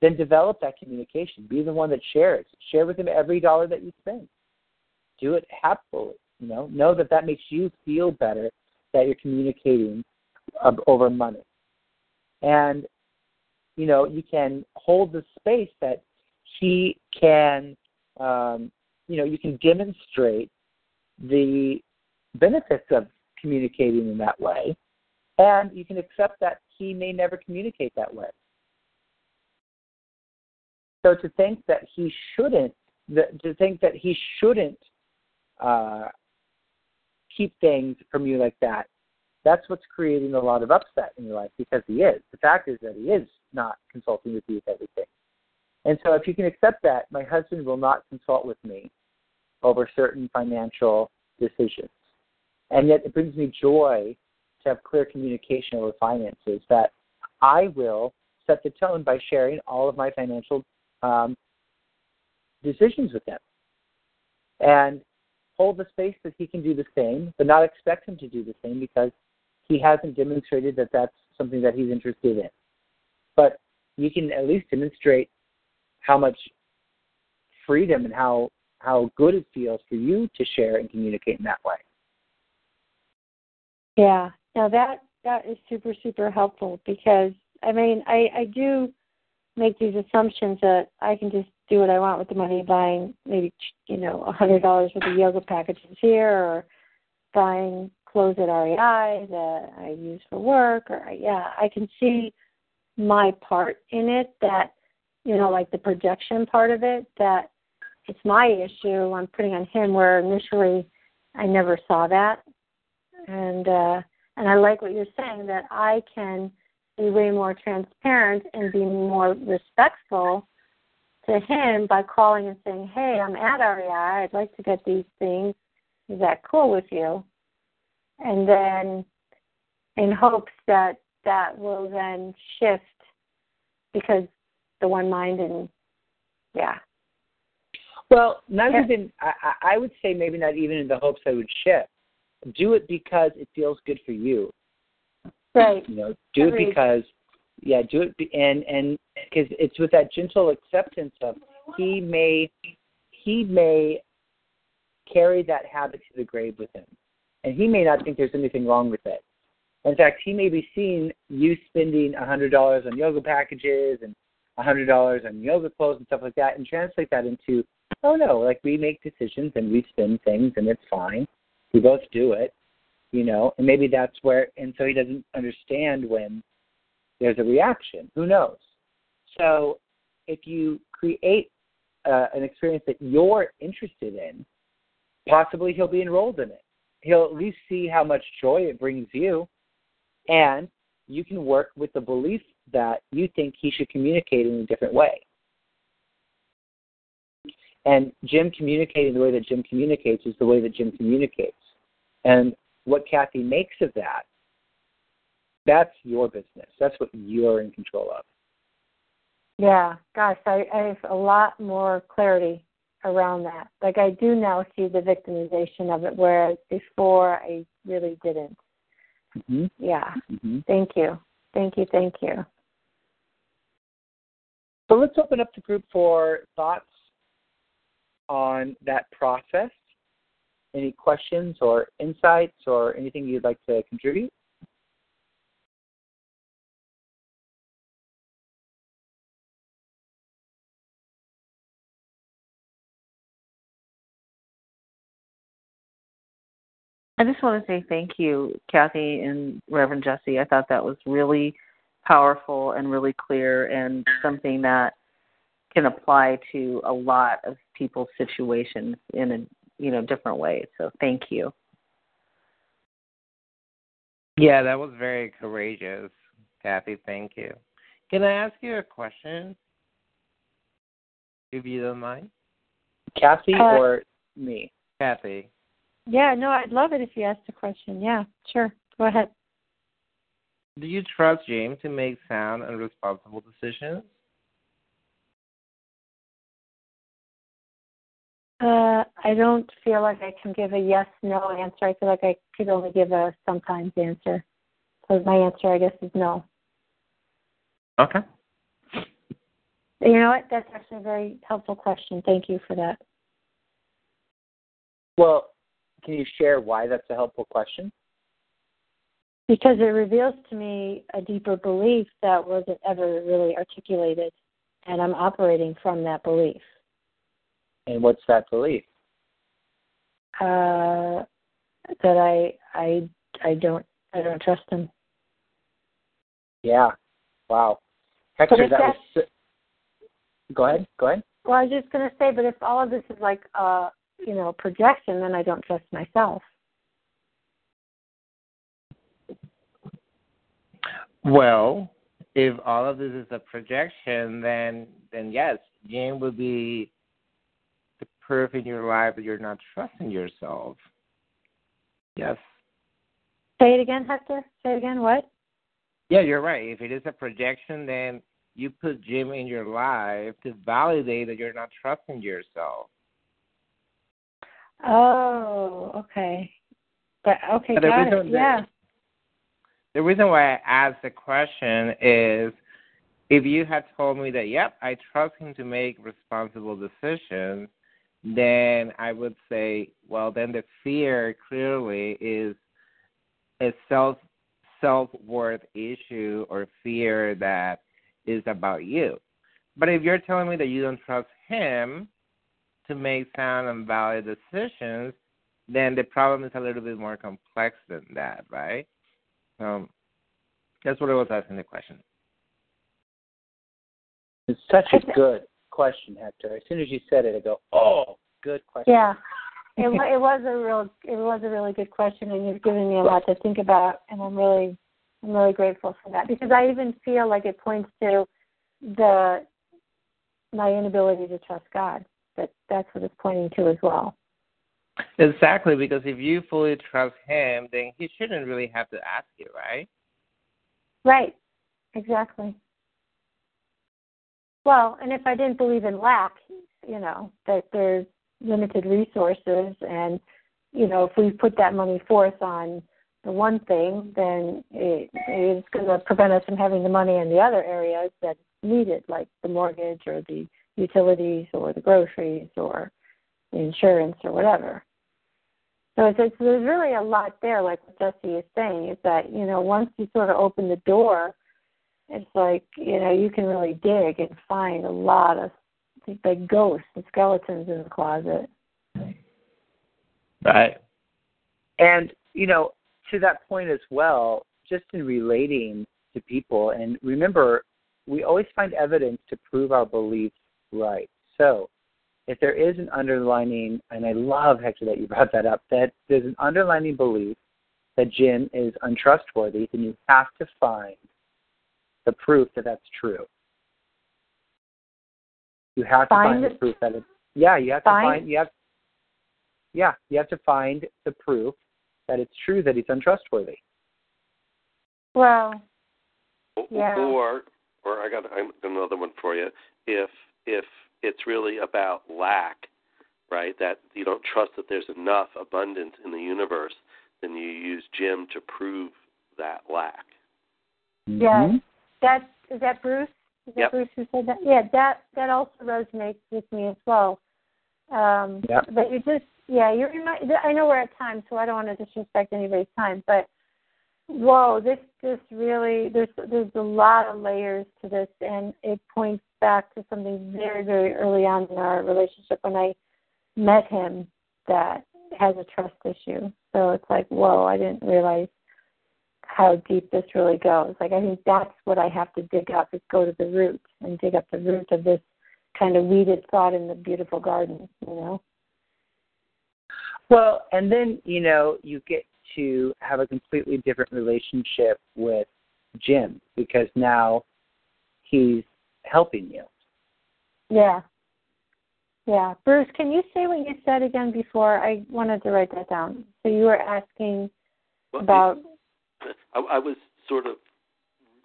then develop that communication. Be the one that shares. Share with them every dollar that you spend. Do it happily. You know, know that that makes you feel better that you're communicating over money. And, you know, you can hold the space that he can, um, you know, you can demonstrate the benefits of communicating in that way, and you can accept that he may never communicate that way. So to think that he shouldn't, to think that he shouldn't uh, keep things from you like that that's what's creating a lot of upset in your life because he is. The fact is that he is not consulting with you with everything. And so if you can accept that, my husband will not consult with me over certain financial decisions. And yet it brings me joy to have clear communication over finances that I will set the tone by sharing all of my financial um, decisions with him. And hold the space that he can do the same, but not expect him to do the same because he hasn't demonstrated that that's something that he's interested in. But you can at least demonstrate how much freedom and how how good it feels for you to share and communicate in that way. Yeah. Now that that is super super helpful because I mean I I do make these assumptions that I can just do what I want with the money, buying maybe you know a hundred dollars worth of yoga packages here, or buying clothes at REI that I use for work or yeah, I can see my part in it that you know, like the projection part of it that it's my issue I'm putting on him where initially I never saw that. And uh and I like what you're saying that I can be way more transparent and be more respectful to him by calling and saying, Hey, I'm at REI, I'd like to get these things. Is that cool with you? And then in hopes that that will then shift because the one mind and yeah Well, not Yeah. even. I, I would say maybe not even in the hopes I would shift. Do it because it feels good for you. Right. You know, do Agreed. it because, yeah, do it be, and and because it's with that gentle acceptance of he may he may carry that habit to the grave with him, and he may not think there's anything wrong with it. In fact, he may be seeing you spending a hundred dollars on yoga packages and a hundred dollars on yoga clothes and stuff like that, and translate that into, oh no, like we make decisions and we spend things and it's fine. We both do it, you know, and maybe that's where, and so he doesn't understand when there's a reaction. Who knows? So if you create uh, an experience that you're interested in, possibly he'll be enrolled in it. He'll at least see how much joy it brings you, and you can work with the belief that you think he should communicate in a different way. And Jim communicating the way that Jim communicates is the way that Jim communicates. And what Kathy makes of that, that's your business. That's what you're in control of. Yeah, gosh, I, I have a lot more clarity around that. Like I do now see the victimization of it, whereas before I really didn't. Mm-hmm. Yeah. Mm-hmm. Thank you. Thank you. Thank you. So let's open up the group for thoughts on that process. Any questions or insights or anything you'd like to contribute? I just want to say thank you, Kathy and Reverend Jesse. I thought that was really powerful and really clear and something that can apply to a lot of people's situations in a you know different ways. So thank you. Yeah, that was very courageous, Kathy. Thank you. Can I ask you a question, if you don't mind? Kathy Uh, or me? Kathy. Yeah, no, I'd love it if you asked a question. Yeah, sure. Go ahead. Do you trust James to make sound and responsible decisions? Uh, I don't feel like I can give a yes no answer. I feel like I could only give a sometimes answer. So my answer, I guess, is no. Okay. You know what? That's actually a very helpful question. Thank you for that. Well, can you share why that's a helpful question? Because it reveals to me a deeper belief that wasn't ever really articulated, and I'm operating from that belief. And what's that belief? Uh, that I I I don't I don't trust him. Yeah. Wow. Hector, But that was. Go ahead. Go ahead. Well, I was just going to say, but if all of this is like uh, you know projection, then I don't trust myself. Well, if all of this is a projection, then then yes, Jane would be the proof in your life that you're not trusting yourself. Yes. Say it again, Hector. Say it again. What? Yeah, you're right. If it is a projection, then you put Jim in your life to validate that you're not trusting yourself. Oh, okay. But okay, But got it. that- Yeah. The reason why I asked the question is if you had told me that, yep, I trust him to make responsible decisions, then I would say, well, then the fear clearly is a self self worth issue or fear that is about you. But if you're telling me that you don't trust him to make sound and valid decisions, then the problem is a little bit more complex than that, right? Um, that's what I was asking the question. It's such a good question, Hector. As soon as you said it, I go, "Oh, good question." Yeah. It, it was a real it was a really good question, and you've given me a lot to think about, and I'm really I'm really grateful for that because I even feel like it points to the my inability to trust God. That that's what it's pointing to as well. Exactly, because if you fully trust him, then he shouldn't really have to ask you, right? Right. Exactly. Well, and if I didn't believe in lack, you know that there's limited resources, and you know if we put that money forth on the one thing, then it, it's going to prevent us from having the money in the other areas that's needed, like the mortgage or the utilities or the groceries or the insurance or whatever. So it's, it's, there's really a lot there, like what Jesse is saying, is that, you know, once you sort of open the door, it's like, you know, you can really dig and find a lot of like ghosts and skeletons in the closet. Right. And, you know, to that point as well, just in relating to people, and remember, we always find evidence to prove our beliefs right. So, if there is an underlining, and I love Hector that you brought that up, that there's an underlining belief that Jim is untrustworthy, then you have to find the proof that that's true. You have to find, find the proof that it's yeah. You have find, to find you have yeah you have to find the proof that it's true that he's untrustworthy. Well, yeah. Or or I got another one for you. If if it's really about lack, right? That you don't trust that there's enough abundance in the universe, then you use Jim to prove that lack. Mm-hmm. Yeah, that is that Bruce. Is that yep. Bruce who said that? Yeah, that that also resonates with me as well. Um, yep. But you just yeah, you remind. I know we're at time, so I don't want to disrespect anybody's time, but whoa, this this really there's there's a lot of layers to this, and it points back to something very very early on in our relationship when I met him that has a trust issue. So it's like whoa, I didn't realize how deep this really goes. Like I think that's what I have to dig up is go to the root and dig up the root of this kind of weeded thought in the beautiful garden, you know. Well, and then, you know, you get to have a completely different relationship with Jim because now he's helping you. Yeah. Yeah. Bruce, can you say what you said again before? I wanted to write that down. So you were asking well, about. I, I was sort of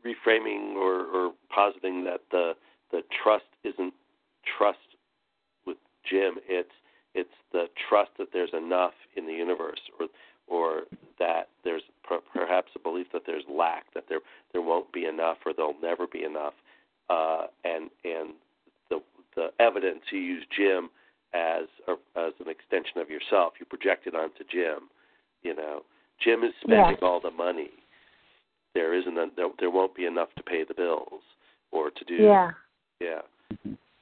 reframing or, or positing that the the trust isn't trust with Jim. It's it's the trust that there's enough in the universe, or or that there's per- perhaps a belief that there's lack, that there there won't be enough, or there'll never be enough, uh, and and the the evidence you use Jim as a, as an extension of yourself. You project it onto Jim. You know, Jim is spending yeah. all the money. There isn't a, there, there won't be enough to pay the bills or to do. Yeah. Yeah.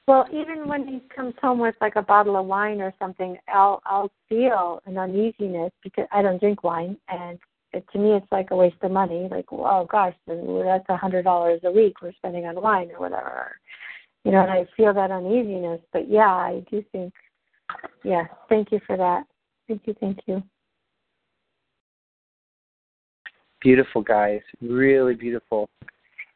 Well, even when he comes home with like a bottle of wine or something, I'll I'll feel an uneasiness because I don't drink wine, and it, to me it's like a waste of money. Like, oh gosh, that's a hundred dollars a week we're spending on wine or whatever, you know. And I feel that uneasiness. But yeah, I do think. Yeah, thank you for that. Thank you, thank you. Beautiful guys, really beautiful.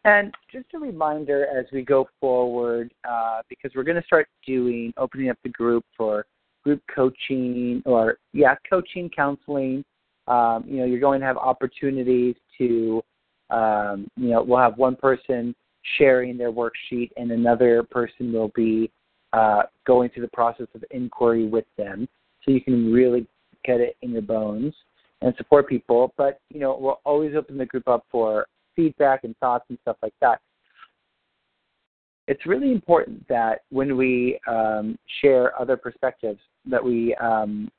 And just a reminder as we go forward, uh, because we're going to start doing opening up the group for group coaching or yeah, coaching, counseling. Um, you know, you're going to have opportunities to, um, you know, we'll have one person sharing their worksheet and another person will be uh, going through the process of inquiry with them, so you can really get it in your bones and support people. But you know, we'll always open the group up for feedback and thoughts and stuff like that. It's really important that when we um, share other perspectives, that we um,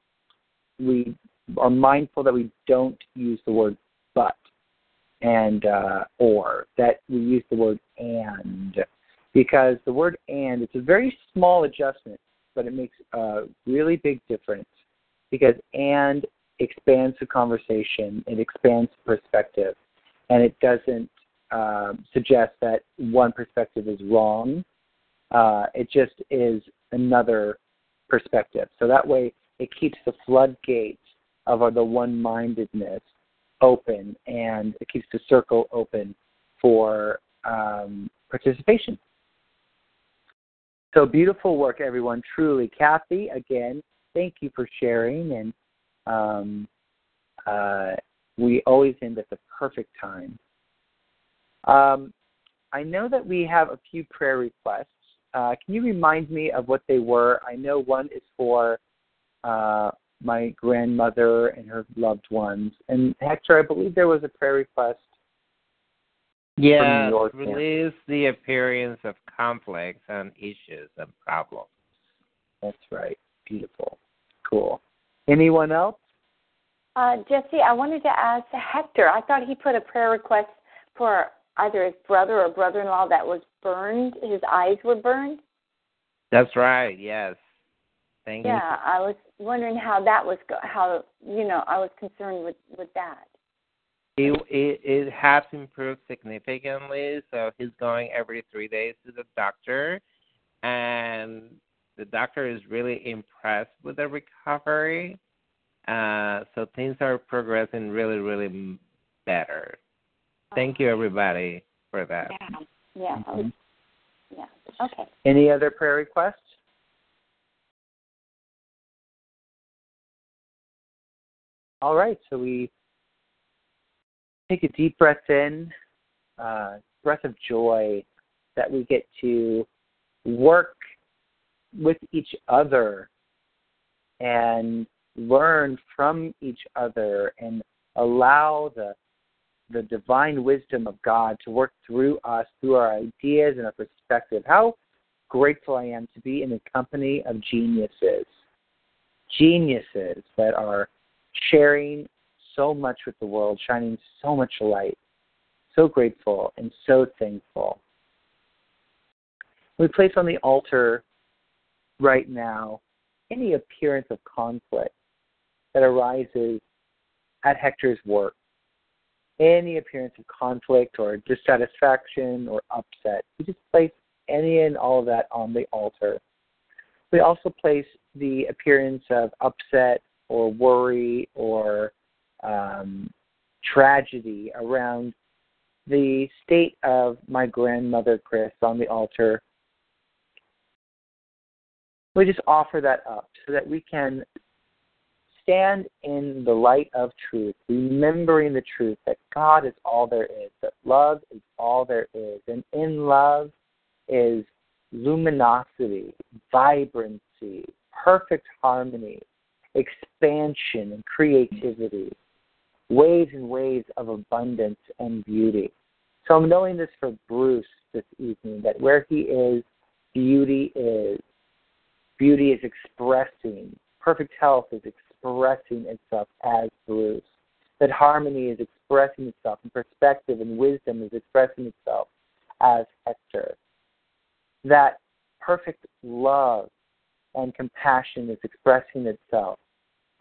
we are mindful that we don't use the word but and uh, or that we use the word and because the word and it's a very small adjustment, but it makes a really big difference because and expands the conversation, it expands perspective and it doesn't um, suggest that one perspective is wrong. Uh, it just is another perspective. So that way, it keeps the floodgates of the one-mindedness open, and it keeps the circle open for um, participation. So beautiful work, everyone. Truly, Kathy. Again, thank you for sharing, and um, uh, we always end at the perfect time. Um, I know that we have a few prayer requests Uh, can you remind me of what they were? I know one is for uh, my grandmother and her loved ones. And Hector, I believe there was a prayer request. Yeah, release the appearance of conflicts and issues and problems. That's right. Beautiful. Cool. Anyone else? Uh, Jesse, I wanted to ask Hector. I thought he put a prayer request for either his brother or brother-in-law that was burned. His eyes were burned. That's right. Yes. Thank yeah, you. Yeah, I was wondering how that was go- how you know I was concerned with with that. It, it it has improved significantly. So he's going every three days to the doctor, and the doctor is really impressed with the recovery. Uh, so things are progressing really, really better. Thank you, everybody, for that. Yeah. Yeah. Mm-hmm. Yeah. Okay. Any other prayer requests? All right, so we take a deep breath in, uh, breath of joy that we get to work with each other and learn from each other and allow the the divine wisdom of God to work through us, through our ideas and our perspective. How grateful I am to be in the company of geniuses. Geniuses that are sharing so much with the world, shining so much light. So grateful and so thankful. We place on the altar right now any appearance of conflict that arises at Hector's work, any appearance of conflict or dissatisfaction or upset. We just place any and all of that on the altar. We also place the appearance of upset or worry or um, tragedy around the state of my grandmother Chris on the altar we just offer that up so that we can stand in the light of truth, remembering the truth that God is all there is, that love is all there is. And in love is luminosity, vibrancy, perfect harmony, expansion, and creativity, waves and waves of abundance and beauty. So I'm knowing this for Bruce this evening that where he is, beauty is. Beauty is expressing, perfect health is expressing itself as Bruce. That harmony is expressing itself, and perspective and wisdom is expressing itself as Hector. That perfect love and compassion is expressing itself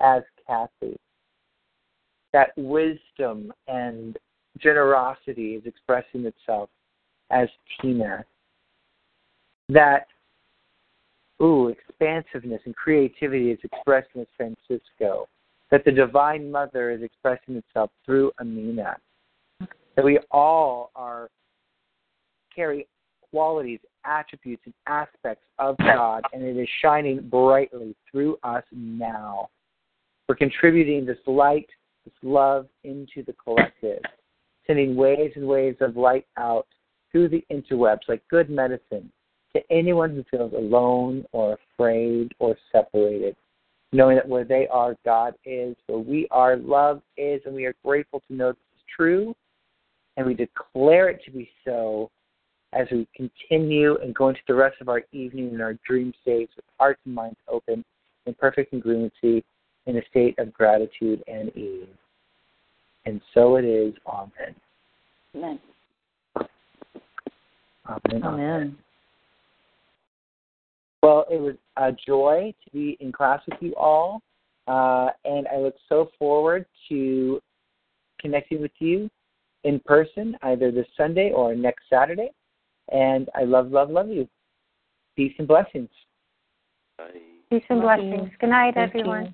as Kathy. That wisdom and generosity is expressing itself as Tina. That ooh, expansiveness and creativity is expressed in Francisco, that the Divine Mother is expressing itself through Amina, that we all are carry qualities, attributes, and aspects of God, and it is shining brightly through us now. We're contributing this light, this love into the collective, sending waves and waves of light out through the interwebs like good medicine, to anyone who feels alone or afraid or separated, knowing that where they are, God is, where we are, love is, and we are grateful to know this is true, and we declare it to be so as we continue and go into the rest of our evening in our dream states with hearts and minds open in perfect congruency in a state of gratitude and ease. And so it is. Amen. Amen. Amen. Amen. Well, it was a joy to be in class with you all, uh, and I look so forward to connecting with you in person either this Sunday or next Saturday. And I love, love, love you. Peace and blessings. Bye. Peace and Love blessings. you. Good night, Thank everyone. you.